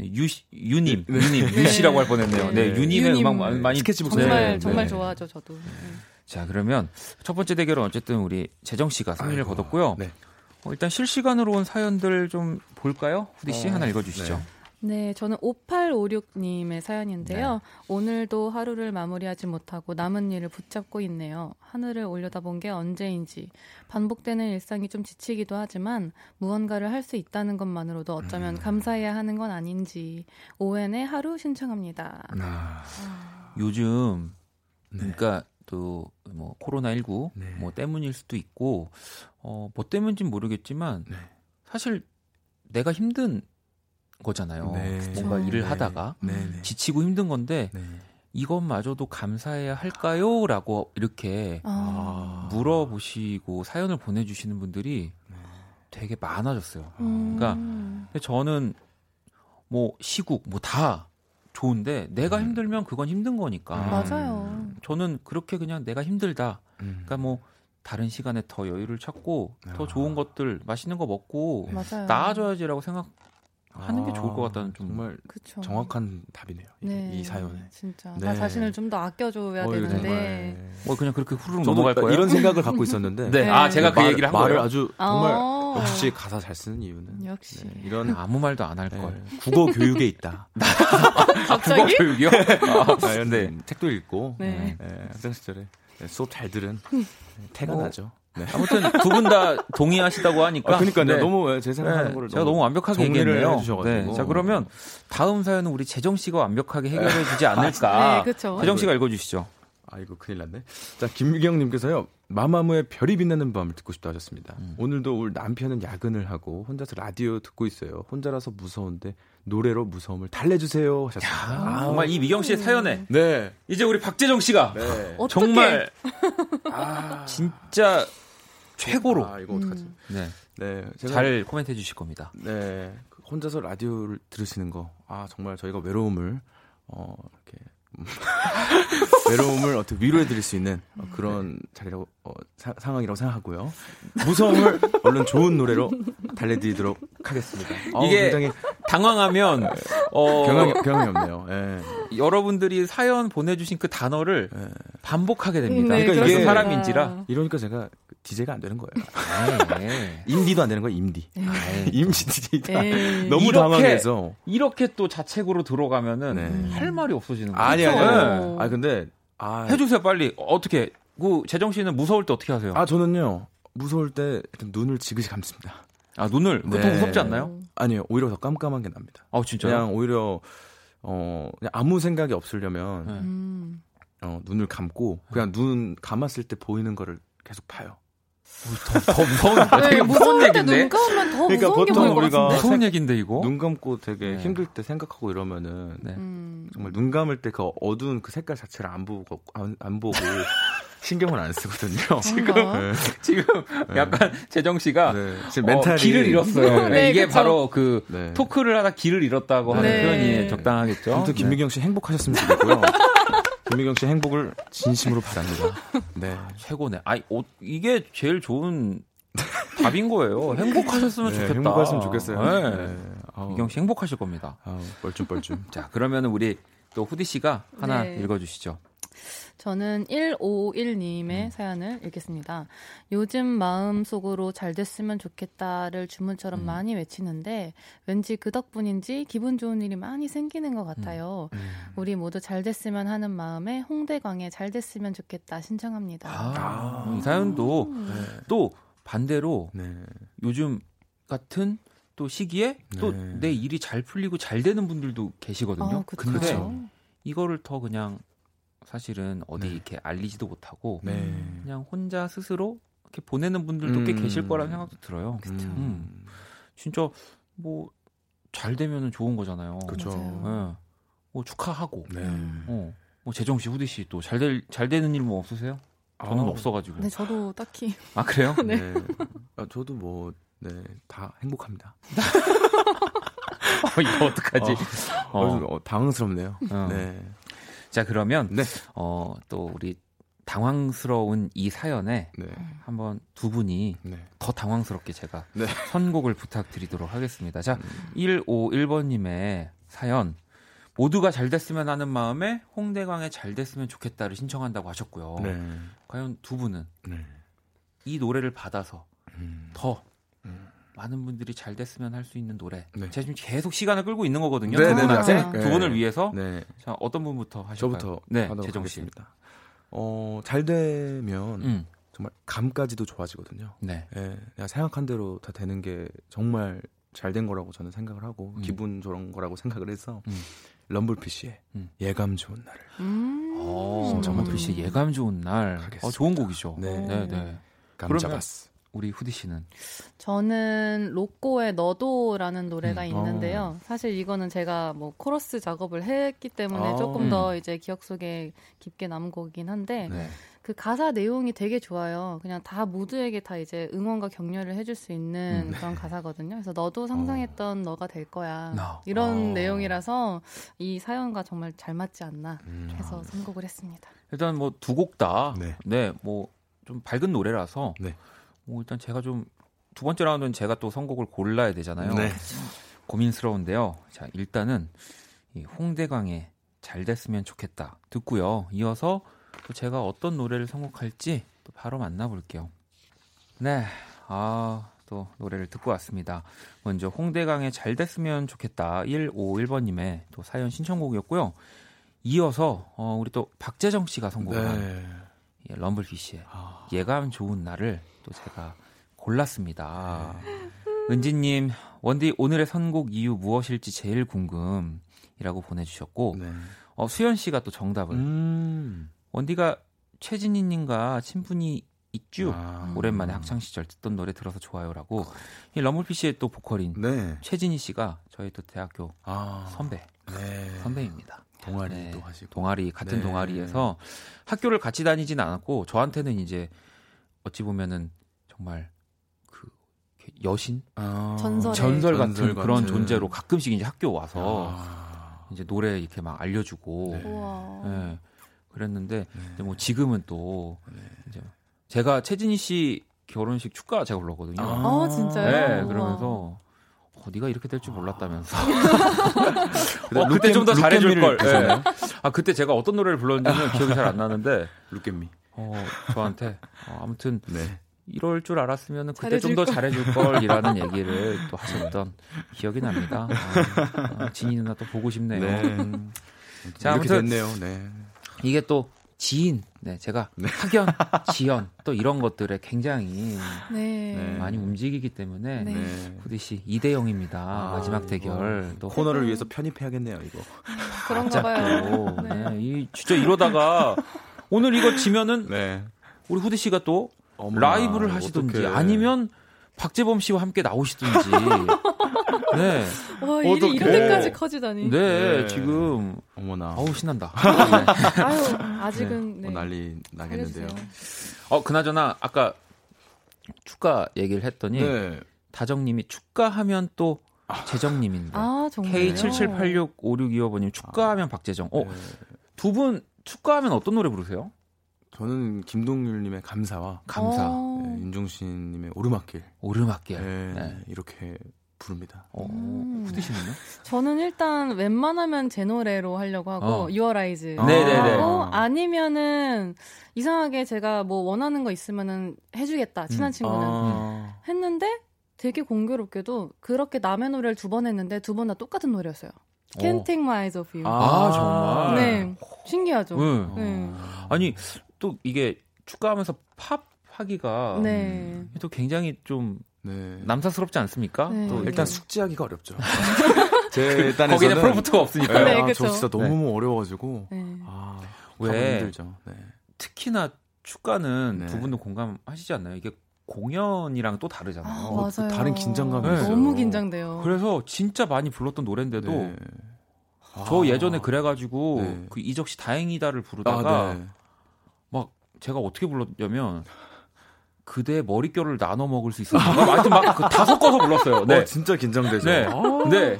유 유님, 유님, 유씨라고 할 뻔했네요. 네, 유님의 유님. 음악 많이 스케치북 정말 정말 좋아하죠, 저도. 자, 그러면 첫 번째 대결은 어쨌든 우리 재정 씨가 승리를 아이고, 거뒀고요. 네. 어, 일단 실시간으로 온 사연들 좀 볼까요? 후디 씨 어, 하나 읽어주시죠. 네. 네, 저는 5856님의 사연인데요. 네. 오늘도 하루를 마무리하지 못하고 남은 일을 붙잡고 있네요. 하늘을 올려다본 게 언제인지. 반복되는 일상이 좀 지치기도 하지만 무언가를 할 수 있다는 것만으로도 어쩌면 음. 감사해야 하는 건 아닌지. 오웬의 하루 신청합니다. 아, 아. 요즘, 네. 그러니까 또 뭐 코로나 19 네. 뭐 때문일 수도 있고 어 뭐 때문인지는 모르겠지만 네. 사실 내가 힘든 거잖아요. 네. 뭔가 일을 네. 하다가 네, 네. 지치고 힘든 건데 이것마저도 감사해야 할까요?라고 이렇게 아. 물어보시고 사연을 보내주시는 분들이 되게 많아졌어요. 음. 그러니까 저는 뭐 시국 뭐 다 좋은데 내가 음. 힘들면 그건 힘든 거니까. 음. 맞아요. 저는 그렇게 그냥 내가 힘들다. 음. 그러니까 뭐 다른 시간에 더 여유를 찾고 더 아. 좋은 것들 맛있는 거 먹고 맞아요. 나아져야지라고 생각. 하는 게 좋을 것 같다는 좀 정말 그쵸. 정확한 답이네요. 네, 이 사연에 진짜 네. 나 자신을 좀 더 아껴줘야 어, 되는데 뭐 그냥 그렇게 후루룩 넘어갈 거예요. 이런 생각을 갖고 있었는데 <laughs> 네. 아 제가 그 말, 얘기를 한 말을 거예요. 아주 정말 어. 역시 가사 잘 쓰는 이유는 역시 네, 이런 아무 말도 안 할 걸. 네. 국어 교육에 있다. <laughs> 아, 국어 교육이요? <laughs> 아, 근데 책도 읽고 네. 네, 학생 시절에 수업 잘 들은 태가 뭐, 나죠. 네. 아무튼 두 분 다 동의하시다고 하니까. 아, 그러니까 네. 너무 제 생각하는 네. 거를 제가 너무 완벽하게 얘기했네요. 네. 자 그러면 다음 사연은 우리 재정 씨가 완벽하게 해결해 주지 <laughs> 않을까. 네, 그렇죠. 재정 씨가 읽어주시죠. 아이고 큰일 났네. 자 김미경님께서요. 마마무의 별이 빛나는 밤을 듣고 싶다 하셨습니다. 음. 오늘도 우리 남편은 야근을 하고 혼자서 라디오 듣고 있어요. 혼자라서 무서운데 노래로 무서움을 달래주세요 하셨습니다. 야, 아, 정말 이 미경 씨의 사연에 네. 이제 우리 박재정 씨가 네. <laughs> 정말 아, <laughs> 진짜 최고로 아, 이거 어떡하지? 음. 네. 네, 제가, 잘 코멘트해 주실 겁니다. 네. 혼자서 라디오를 들으시는 거, 아 정말 저희가 외로움을 어 이렇게 음, <laughs> 외로움을 어떻게 위로해드릴 수 있는 어, 그런 자리라고 어, 사, 상황이라고 생각하고요. 무서움을 얼른 좋은 노래로 달래드리도록 하겠습니다. 이게 굉장히 당황하면 어, 경향이, 경향이 없네요. 예. 여러분들이 사연 보내주신 그 단어를 예. 반복하게 됩니다. 네, 그러니까 이게 사람인지라 이러니까 제가 DJ가 안 되는 거예요. 네. <laughs> 임디도 안 되는 거예요, 임디. 네. 임시 DJ가 너무 이렇게, 당황해서. 이렇게 또 자책으로 들어가면 네. 할 말이 없어지는 거예요. 아니, 아니, 아니. 아, 근데. 아, 해주세요, 빨리. 어떻게. 그, 재정 씨는 무서울 때 어떻게 하세요? 아, 저는요, 무서울 때 일단 눈을 지그시 감습니다. 아, 눈을? 보통 네. 무섭지 않나요? 아니요, 오히려 더 깜깜한 게 납니다. 아, 진짜요? 그냥 오히려, 어, 그냥 아무 생각이 없으려면, 음. 어, 눈을 감고, 그냥 눈 감았을 때 보이는 거를 계속 봐요. 더, 더 무서운, 네, 되게 무서운 얘기인데. 눈 감으면 더 그러니까 무서운 보통 우리가 무서운 얘기인데 이거. 눈 감고 되게 네. 힘들 때 생각하고 이러면은 네. 음. 정말 눈 감을 때 그 어두운 그 색깔 자체를 안 보고 안, 안 보고 <laughs> 신경을 안 쓰거든요. <laughs> 지금 네. 지금 네. 약간 재정 씨가 네. 지금 멘탈이 어, 길을 잃었어요. 네, 이게 그쵸? 바로 그 토크를 하다 길을 잃었다고 하는 표현이 적당하겠죠. 아무튼 김미경 씨 행복하셨으면 좋겠고요. <laughs> 김미경 씨 행복을 진심으로 바랍니다. 네. 최고네. 아, 어, 이게 제일 좋은 답인 거예요. 행복하셨으면 네, 좋겠다. 행복하셨으면 좋겠어요. 네. 네. 미경 씨 행복하실 겁니다. 아우, 뻘쭘뻘쭘. 자, 그러면 우리 또 후디 씨가 하나 네. 읽어주시죠. 저는 151님의 음. 사연을 읽겠습니다. 요즘 마음속으로 잘 됐으면 좋겠다를 주문처럼 음. 많이 외치는데 왠지 그 덕분인지 기분 좋은 일이 많이 생기는 것 같아요. 음. 음. 우리 모두 잘 됐으면 하는 마음에 홍대광에 잘 됐으면 좋겠다 신청합니다. 아, 이 사연도 네. 또 반대로 네. 요즘 같은 또 시기에 또내 네. 일이 잘 풀리고 잘 되는 분들도 계시거든요. 아, 근데 이거를 더 그냥 사실은 어디 네. 이렇게 알리지도 못하고 네. 그냥 혼자 스스로 이렇게 보내는 분들도 음. 꽤 계실 거라는 생각도 들어요. 그렇죠. 음. 진짜 뭐 잘 되면은 좋은 거잖아요. 그렇죠. 네. 뭐 축하하고. 네. 어. 뭐 재정 씨, 후디 씨 또 잘 될 잘 되는 일 뭐 없으세요? 저는 아, 없어가지고. 네, 저도 딱히. 아 그래요? <laughs> 네. 네. 아, 저도 뭐 네, 다 행복합니다. <laughs> 어, 이거 어떡하지? 어, 어. 어 당황스럽네요. 어. 네. 자 그러면 네. 어, 또 우리 당황스러운 이 사연에 네. 한번 두 분이 네. 더 당황스럽게 제가 네. 선곡을 부탁드리도록 하겠습니다. 자, 음. 151번님의 사연. 모두가 잘 됐으면 하는 마음에 홍대광의 잘 됐으면 좋겠다를 신청한다고 하셨고요. 네. 과연 두 분은 네. 이 노래를 받아서 음. 더 음. 많은 분들이 잘 됐으면 할 수 있는 노래. 네. 제가 지금 계속 시간을 끌고 있는 거거든요. 네, 두 분한테 네, 두 분을 위해서. 네. 자, 어떤 분부터 하실까요? 저부터 네, 재정 씨입니다. 어, 잘 되면 음. 정말 감까지도 좋아지거든요. 네. 예, 내가 생각한 대로 다 되는 게 정말 잘 된 거라고 저는 생각을 하고 음. 기분 좋은 거라고 생각을 해서 음. 럼블피쉬의 음. 예감 좋은 날을 음. 어, 럼블피쉬의 예감 좋은 날. 어, 좋은 곡이죠. 네, 네. 네. 감자바스. 우리 후디 씨는? 저는 로꼬의 너도라는 노래가 음. 있는데요. 어. 사실 이거는 제가 뭐 코러스 작업을 했기 때문에 아. 조금 더 음. 이제 기억 속에 깊게 남은 곡이긴 한데 네. 그 가사 내용이 되게 좋아요. 그냥 다 모두에게 다 이제 응원과 격려를 해줄 수 있는 음. 그런 가사거든요. 그래서 너도 상상했던 어. 너가 될 거야. No. 이런 어. 내용이라서 이 사연과 정말 잘 맞지 않나 음. 해서 선곡을 했습니다. 일단 뭐 두 곡 다, 네, 네뭐좀 밝은 노래라서 네. 뭐 일단 제가 좀 두 번째 라운드는 제가 또 선곡을 골라야 되잖아요. 네. 고민스러운데요. 자, 일단은 이 홍대광의 잘 됐으면 좋겠다 듣고요. 이어서 또 제가 어떤 노래를 선곡할지 또 바로 만나볼게요. 네. 아, 또 노래를 듣고 왔습니다. 먼저 홍대광의 잘 됐으면 좋겠다 151번님의 또 사연 신청곡이었고요. 이어서 어, 우리 또 박재정 씨가 선곡한 네. 예, 럼블피쉬의 아... 예감 좋은 날을 또 제가 골랐습니다. 네. 은지님, 원디 오늘의 선곡 이유 무엇일지 제일 궁금이라고 보내주셨고, 네. 어, 수연 씨가 또 정답을. 음. 원디가 최진희님과 친분이 있죠. 아. 오랜만에 학창 시절 듣던 노래 들어서 좋아요라고. 이 러물피쉬의 또 보컬인 네. 최진희 씨가 저희 또 대학교 아. 선배 네. 선배입니다. 동아리도 네. 동아리 같은 네. 동아리에서 학교를 같이 다니진 않았고 저한테는 이제 어찌 보면은 정말 그 여신, 아, 전설, 전설 같은 전설 그런 같은. 존재로 가끔씩 이제 학교 와서 아. 이제 노래 이렇게 막 알려주고, 네. 네. 그랬는데 네. 이제 뭐 지금은 또 네. 이제 제가 최진희 씨 결혼식 축가 제가 불렀거든요. 아, 아 진짜요? 네, 그러면서 어, 네가 이렇게 될 줄 몰랐다면서. <laughs> <laughs> 어, 그때 좀 더 잘해줄 걸. 네. 아 그때 제가 어떤 노래를 불렀는지는 기억이 잘 안 나는데. <laughs> 루켓미. 어 저한테 어, 아무튼 네. 이럴 줄 알았으면 그때 좀 더 잘해줄 걸이라는 얘기를 또 하셨던 기억이 납니다. 아, 아, 진이 누나 또 보고 싶네요. 네. 음. 자 아무튼 됐네요. 네. 이게 또 지인, 네, 제가 네. 학연, 지연 또 이런 것들에 굉장히 네. 네. 많이 움직이기 때문에 네. 후디 씨 2대 0입니다. 아, 마지막 대결. 또 코너를 위해서 편입해야겠네요, 이거. 그런가 봐요. 네. 이 진짜 이러다가 오늘 이거 지면은 네. 우리 후디 씨가 또 어머나, 라이브를 하시든지 어떡해. 아니면 박재범 씨와 함께 나오시든지. <laughs> 네. 와, 일이 이렇게까지 커지다니. 네, 네, 지금. 어머나. 아우, 신난다. <laughs> 네. 아유, 아직은. 네. 뭐 난리 나겠는데요. 어, 그나저나, 아까 축가 얘기를 했더니. 네. 다정님이 축가하면 또 재정님인데. 아, 정말요? K77865625번님 축가하면 박재정. 어, 네. 두분 축가하면 어떤 노래 부르세요? 저는 김동률님의 감사와 감사, 어. 네, 윤종신님의 오르막길, 오르막길, 네, 네. 이렇게 부릅니다. 어, 음. 후디씨는요? 저는 일단 웬만하면 제 노래로 하려고 하고 어. Your Eyes 아. 네네네. 하고 아니면은 이상하게 제가 뭐 원하는 거 있으면은 해주겠다 친한 음. 친구는 아. 했는데 되게 공교롭게도 그렇게 남의 노래를 두 번 했는데 두 번 다 똑같은 노래였어요. Can't Take My Eyes Off You. 아, 정말? 네. 신기하죠. 네. 네. 아니, 또 이게 축가하면서 팝 하기가 네. 또 굉장히 좀 네. 남사스럽지 않습니까? 네. 또 일단 숙지하기가 어렵죠. <laughs> 제 그, 거기는 프로프트가 없으니까. 네, 아, 저 진짜 너무 네. 어려워가지고. 네. 아, 왜 힘들죠. 네. 특히나 축가는 두 분도 공감하시지 않나요? 이게 공연이랑 또 다르잖아요. 아, 어, 맞아요. 다른 긴장감이 있어요. 너무 긴장돼요. 그래서 진짜 많이 불렀던 노래인데도 저 아. 예전에 그래가지고 그 이적 씨 다행이다를 부르다가 아, 막 제가 어떻게 불렀냐면 그대 머릿결을 나눠 먹을 수 있었나? 하여튼 막다 그 섞어서 불렀어요. 네. 어, 진짜 긴장되죠. 네. 아~ 네.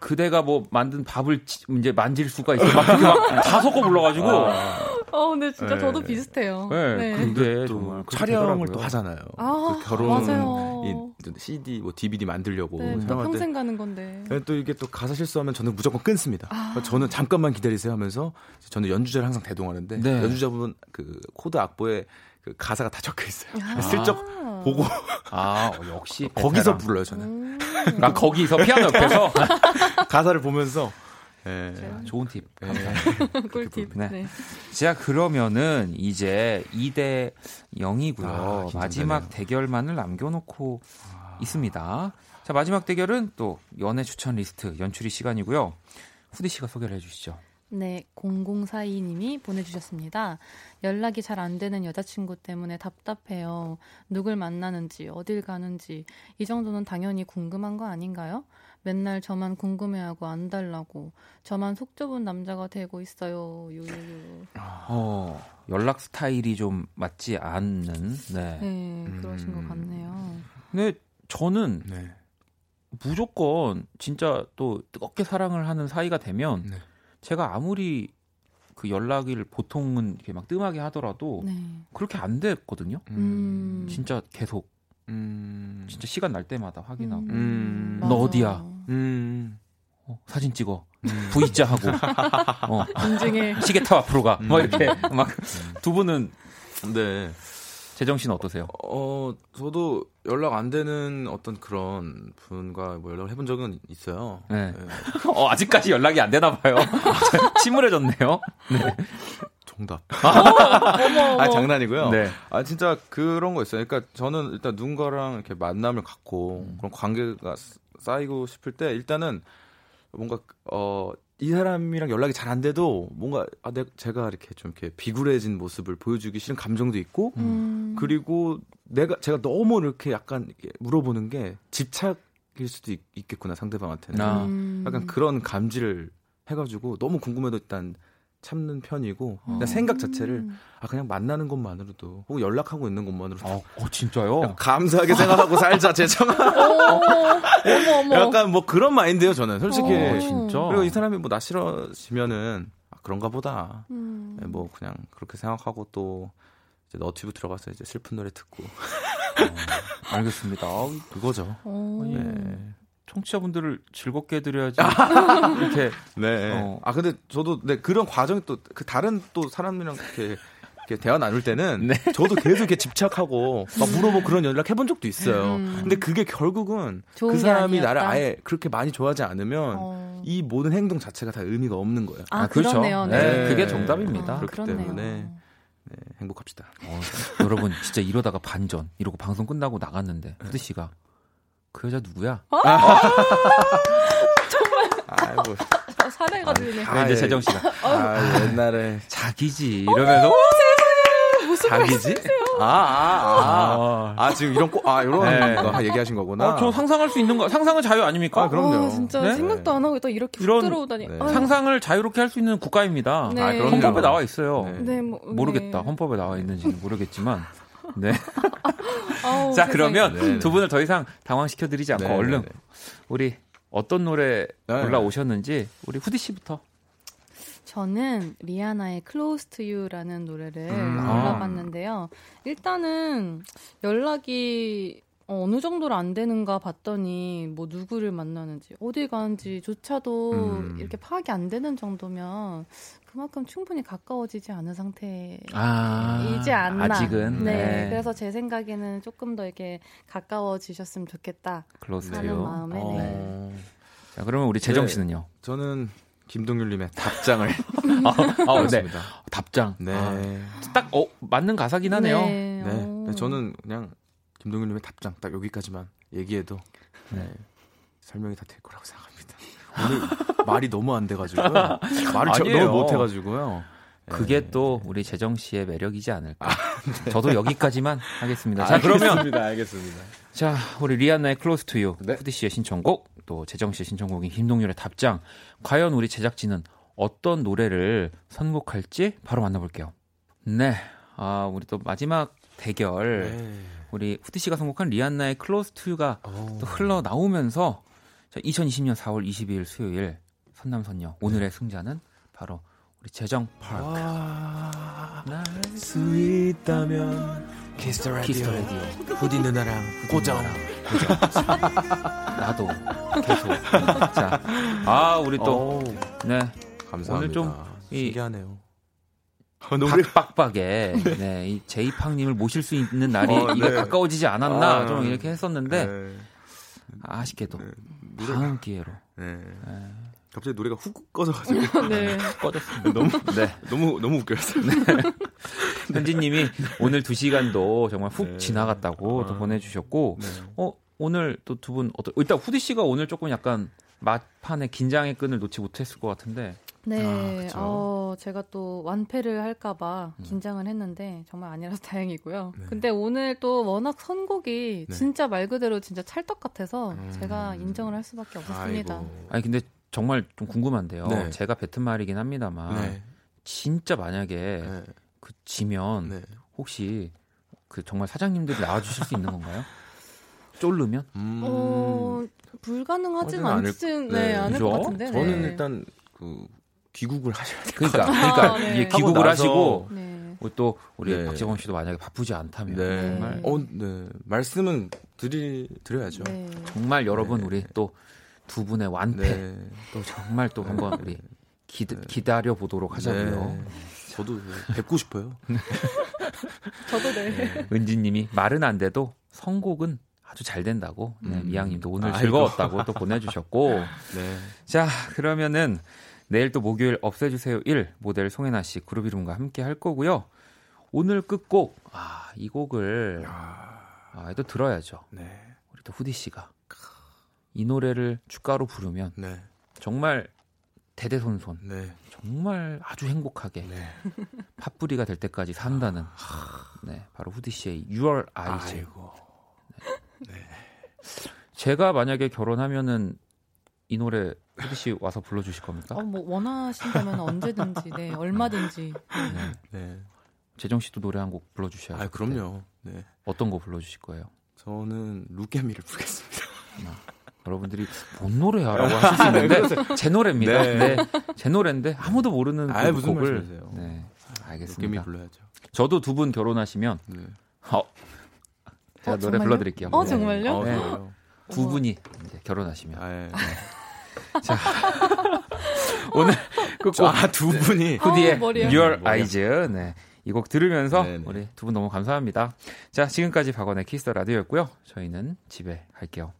그대가 뭐 만든 밥을 이제 만질 수가 있어. 막다 섞어 불러가지고. 아~ 어, 근데 진짜 네. 저도 비슷해요. 네. 네. 근데 정말 촬영을 또 하잖아요. 아, 그 결혼 맞아요. 이 CD 뭐 DVD 만들려고 네, 평생 가는 건데. 네, 또 이게 또 가사 실수하면 저는 무조건 끊습니다. 아. 저는 잠깐만 기다리세요 하면서 저는 연주자를 항상 대동하는데 네. 연주자분 그 코드 악보에 그 가사가 다 적혀 있어요. 아. 슬쩍 보고 아 역시 거기서 불러요 저는. 음. 나 거기서 피아노 옆에서 <laughs> 가사를 보면서 네. 좋은 팁. 네. <laughs> 꿀팁. 네. 네. 자, 그러면은 이제 2대 0이고요. 아, 마지막 대결만을 남겨놓고 아. 있습니다. 자, 마지막 대결은 또 연애 추천 리스트 연추리 시간이고요. 후디 씨가 소개를 해주시죠. 네, 0042님이 보내주셨습니다. 연락이 잘 안 되는 여자친구 때문에 답답해요. 누굴 만나는지, 어딜 가는지, 이 정도는 당연히 궁금한 거 아닌가요? 맨날 저만 궁금해하고 안 달라고, 저만 속 좁은 남자가 되고 있어요. 유유유. 어, 연락 스타일이 좀 맞지 않는, 네. 네, 그러신 음. 것 같네요. 근데 저는 네. 무조건 진짜 또 뜨겁게 사랑을 하는 사이가 되면, 네. 제가 아무리 그 연락을 보통은 이렇게 막 뜸하게 하더라도 네. 그렇게 안 됐거든요. 음. 진짜 계속 음. 진짜 시간 날 때마다 확인하고 음. 너 어디야? 음. 어, 사진 찍어. 음. V자 하고 <laughs> 어. 인증해 시계 타 앞으로 가. 뭐 이렇게 막 두 분은 네. 재정 씨는 어떠세요? 어, 저도 연락 안 되는 어떤 그런 분과 뭐 연락을 해본 적은 있어요. 네. 네. 어, 아직까지 연락이 안 되나 봐요. <laughs> 침울해졌네요. 네. 정답. <laughs> 아, 아, 장난이고요. 네. 아, 진짜 그런 거 있어요. 그러니까 저는 일단 누군가랑 이렇게 만남을 갖고 음. 그런 관계가 쌓이고 싶을 때 일단은 뭔가 어, 이 사람이랑 연락이 잘 안 돼도 뭔가 아, 내, 제가 이렇게 좀 이렇게 비굴해진 모습을 보여주기 싫은 감정도 있고 음. 그리고 내가 제가 너무 이렇게 약간 이렇게 물어보는 게 집착일 수도 있, 겠구나 상대방한테는 아. 음. 약간 그런 감지를 해가지고 너무 궁금해도 일단 참는 편이고 어. 생각 자체를 아 그냥 만나는 것만으로도 혹은 연락하고 있는 것만으로도 어, 어 진짜요? 감사하게 생각하고 살자. <laughs> 어머 어머. 약간 뭐 그런 마인드예요 저는 솔직히. 어, 진짜. 그리고 이 사람이 뭐 나 싫어지면은 아, 그런가 보다. 음. 네, 뭐 그냥 그렇게 생각하고 또 이제 너튜브 들어가서 이제 슬픈 노래 듣고. 어, 알겠습니다. 그거죠. 네. 청취자분들을 즐겁게 해드려야지 <laughs> 이렇게 네. 어. 아 근데 저도 네 그런 과정이 또 그 다른 또 사람이랑 이렇게 이렇게 대화 나눌 때는 네. 저도 계속 이렇게 집착하고 막 물어보고 그런 연락 해본 적도 있어요. 음. 근데 그게 결국은 그 사람이 나를 아예 그렇게 많이 좋아하지 않으면 어. 이 모든 행동 자체가 다 의미가 없는 거예요. 아, 아 그렇죠. 네. 네. 그게 정답입니다. 아, 그렇기 그렇네요. 때문에 네, 행복합시다. 어, 여러분 진짜 이러다가 반전 이러고 방송 끝나고 나갔는데 후드 씨가 그 여자 누구야? 어? <laughs> 정말. 아이고. 사례가 되네. 아, 이제 재정 씨가. 아, 옛날에. 자기지. 이러면서. 무슨 자기지? 아, 아, 아. 아, 지금 이런, 꼬, 아, 이런 네. 거 얘기하신 거구나. 어, 저 상상할 수 있는 거, 상상은 자유 아닙니까? 아, 그럼요. 아, 진짜 네? 생각도 안 하고 또 이렇게 이런, 들어오다니. 네. 상상을 자유롭게 할 수 있는 국가입니다. 네. 아, 헌법에 나와 있어요. 네. 뭐, 모르겠다. 헌법에 나와 있는지는 모르겠지만. 네. <laughs> 아우, 자, 그러면 네네. 두 분을 더 이상 당황시켜 드리지 않고 네네네. 얼른 우리 어떤 노래 골라 오셨는지 우리 후디 씨부터. 저는 리아나의 Close to You라는 노래를 음. 골라봤는데요. 일단은 연락이 어, 어느 정도로 안 되는가 봤더니 뭐 누구를 만나는지 어디 가는지조차도 음. 이렇게 파악이 안 되는 정도면 그만큼 충분히 가까워지지 않은 상태이지 아, 않나. 아직은. 네, 네, 그래서 제 생각에는 조금 더 이렇게 가까워지셨으면 좋겠다. 하는 마음에. 네. 어. 네. 자, 그러면 우리 재정 네, 씨는요? 네, 저는 김동률님의 답장을. <laughs> 아, 아 네. 답장. 네. 아, 딱, 어, 맞는 가사긴 하네요. 네. 네. 저는 그냥 김동률님의 답장 딱 여기까지만 얘기해도 네. 설명이 다 될 거라고 생각합니다. 오늘 말이 너무 안 돼가지고요. <laughs> 말을 너무 못해가지고요. 그게 네. 또 우리 재정 씨의 매력이지 않을까. 아, 네. 저도 여기까지만 하겠습니다. 자, 그러면 알겠습니다. 알겠습니다. 자, 우리 리안나의 Close to You, 후디 씨의 신청곡, 또 재정 씨의 신청곡인 김동률의 답장. 과연 우리 제작진은 어떤 노래를 선곡할지 바로 만나볼게요. 네, 아, 우리 또 마지막 대결. 네. 우리 후디 씨가 선곡한 리안나의 Close to You가 또 흘러 나오면서 자, 2020년 4월 22일 수요일 선남선녀 오늘의 승자는 바로 우리 재정 파크. 아, 날수 있다면 키스터 라디오. 키스터 라디오. 후디 누나랑 고정. 나도 계속. 자, 아 우리 또 네. 감사합니다. 오늘 좀 신기하네요. 노래 빡빡에 네. 네, 이 제이팡님을 모실 수 있는 날이 어, 네. 가까워지지 않았나 아, 좀 이렇게 했었는데 네. 아쉽게도 네. 다음 기회로. 네. 네. 갑자기 노래가 훅 꺼져가지고. <laughs> 네. 꺼졌습니다. 너무, 네. 너무, 너무 웃겼어요. 네. 현진님이 오늘 두 시간도 정말 훅 네. 지나갔다고 아. 또 보내주셨고, 네. 어, 오늘 또 두 분, 어떤, 일단 후디 씨가 오늘 조금 약간 막판에 긴장의 끈을 놓지 못했을 것 같은데, 네, 아, 어, 제가 또 완패를 할까봐 음. 긴장을 했는데 정말 아니라서 <laughs> 다행이고요. 네. 근데 오늘 또 워낙 선곡이 네. 진짜 말 그대로 진짜 찰떡 같아서 음. 제가 인정을 할 수밖에 없었습니다. 아이고. 아니 근데 정말 좀 궁금한데요. 네. 제가 뱉은 말이긴 합니다만 네. 진짜 만약에 네. 그 지면 네. 혹시 그 정말 사장님들이 나와주실 수 있는 건가요? <laughs> 쫄르면? 음... 어, 불가능하진 않진 네, 않을 것 같은데. 저는 일단 그 귀국을 하셔야 돼요. 그러니까, 그러니까 아, 네. 귀국을 하시고 네. 또 우리 네. 박재범 씨도 만약에 바쁘지 않다면 네. 정말 어, 네. 말씀은 드리 드려야죠. 네. 정말 여러분 우리 또 두 분의 완패 또 정말 또 한번 우리 기, 기다려 보도록 하자고요. 저도 뵙고 싶어요. <laughs> 저도 네. 은지님이 말은 안 돼도 선곡은 아주 잘 된다고 네, 음. 이양님도 오늘 즐거웠다고 또 보내주셨고 <laughs> 네. 자 그러면은 내일 또 목요일 없애주세요 1 모델 송혜나 씨 그룹 이름과 함께 할 거고요. 오늘 끝곡 아, 이 곡을 아, 또 들어야죠. 네. 우리 또 후디 씨가 이 노래를 주가로 부르면 네. 정말 대대손손 네. 정말 아주 행복하게 네. <laughs> 팥뿌리가 될 때까지 산다는 네, 바로 후디 씨의 6월 아이즈. 네. 네. 제가 만약에 결혼하면은 이 노래 혜디 씨 와서 불러주실 겁니까? 어, 뭐 원하신다면 언제든지, 네, 얼마든지. 네. 네. 재정 씨도 노래 한 곡 불러주셔야. 아, 그럼요. 네. 어떤 거 불러주실 거예요? 저는 루게미를 부르겠습니다. 아, 여러분들이 뭔 노래야라고 하실 수 있는데 제 노래입니다. 네. 네. 제 노래인데 아무도 모르는 아, 그 무슨 곡을. 말씀이세요? 네. 알겠습니다. 불러야죠. 저도 두 분 결혼하시면 네. 어, 제가 어, 노래 불러드릴게요. 어 정말요? 네. 어, 두 분이 이제 결혼하시면. 아, 예. 네. <laughs> 자 <laughs> 오늘 그아두 분이 후디의 어, Your Eyes 네. 이 곡 들으면서 네네. 우리 두 분 너무 감사합니다. 자 지금까지 박원의 키스 터 라디오였고요. 저희는 집에 갈게요.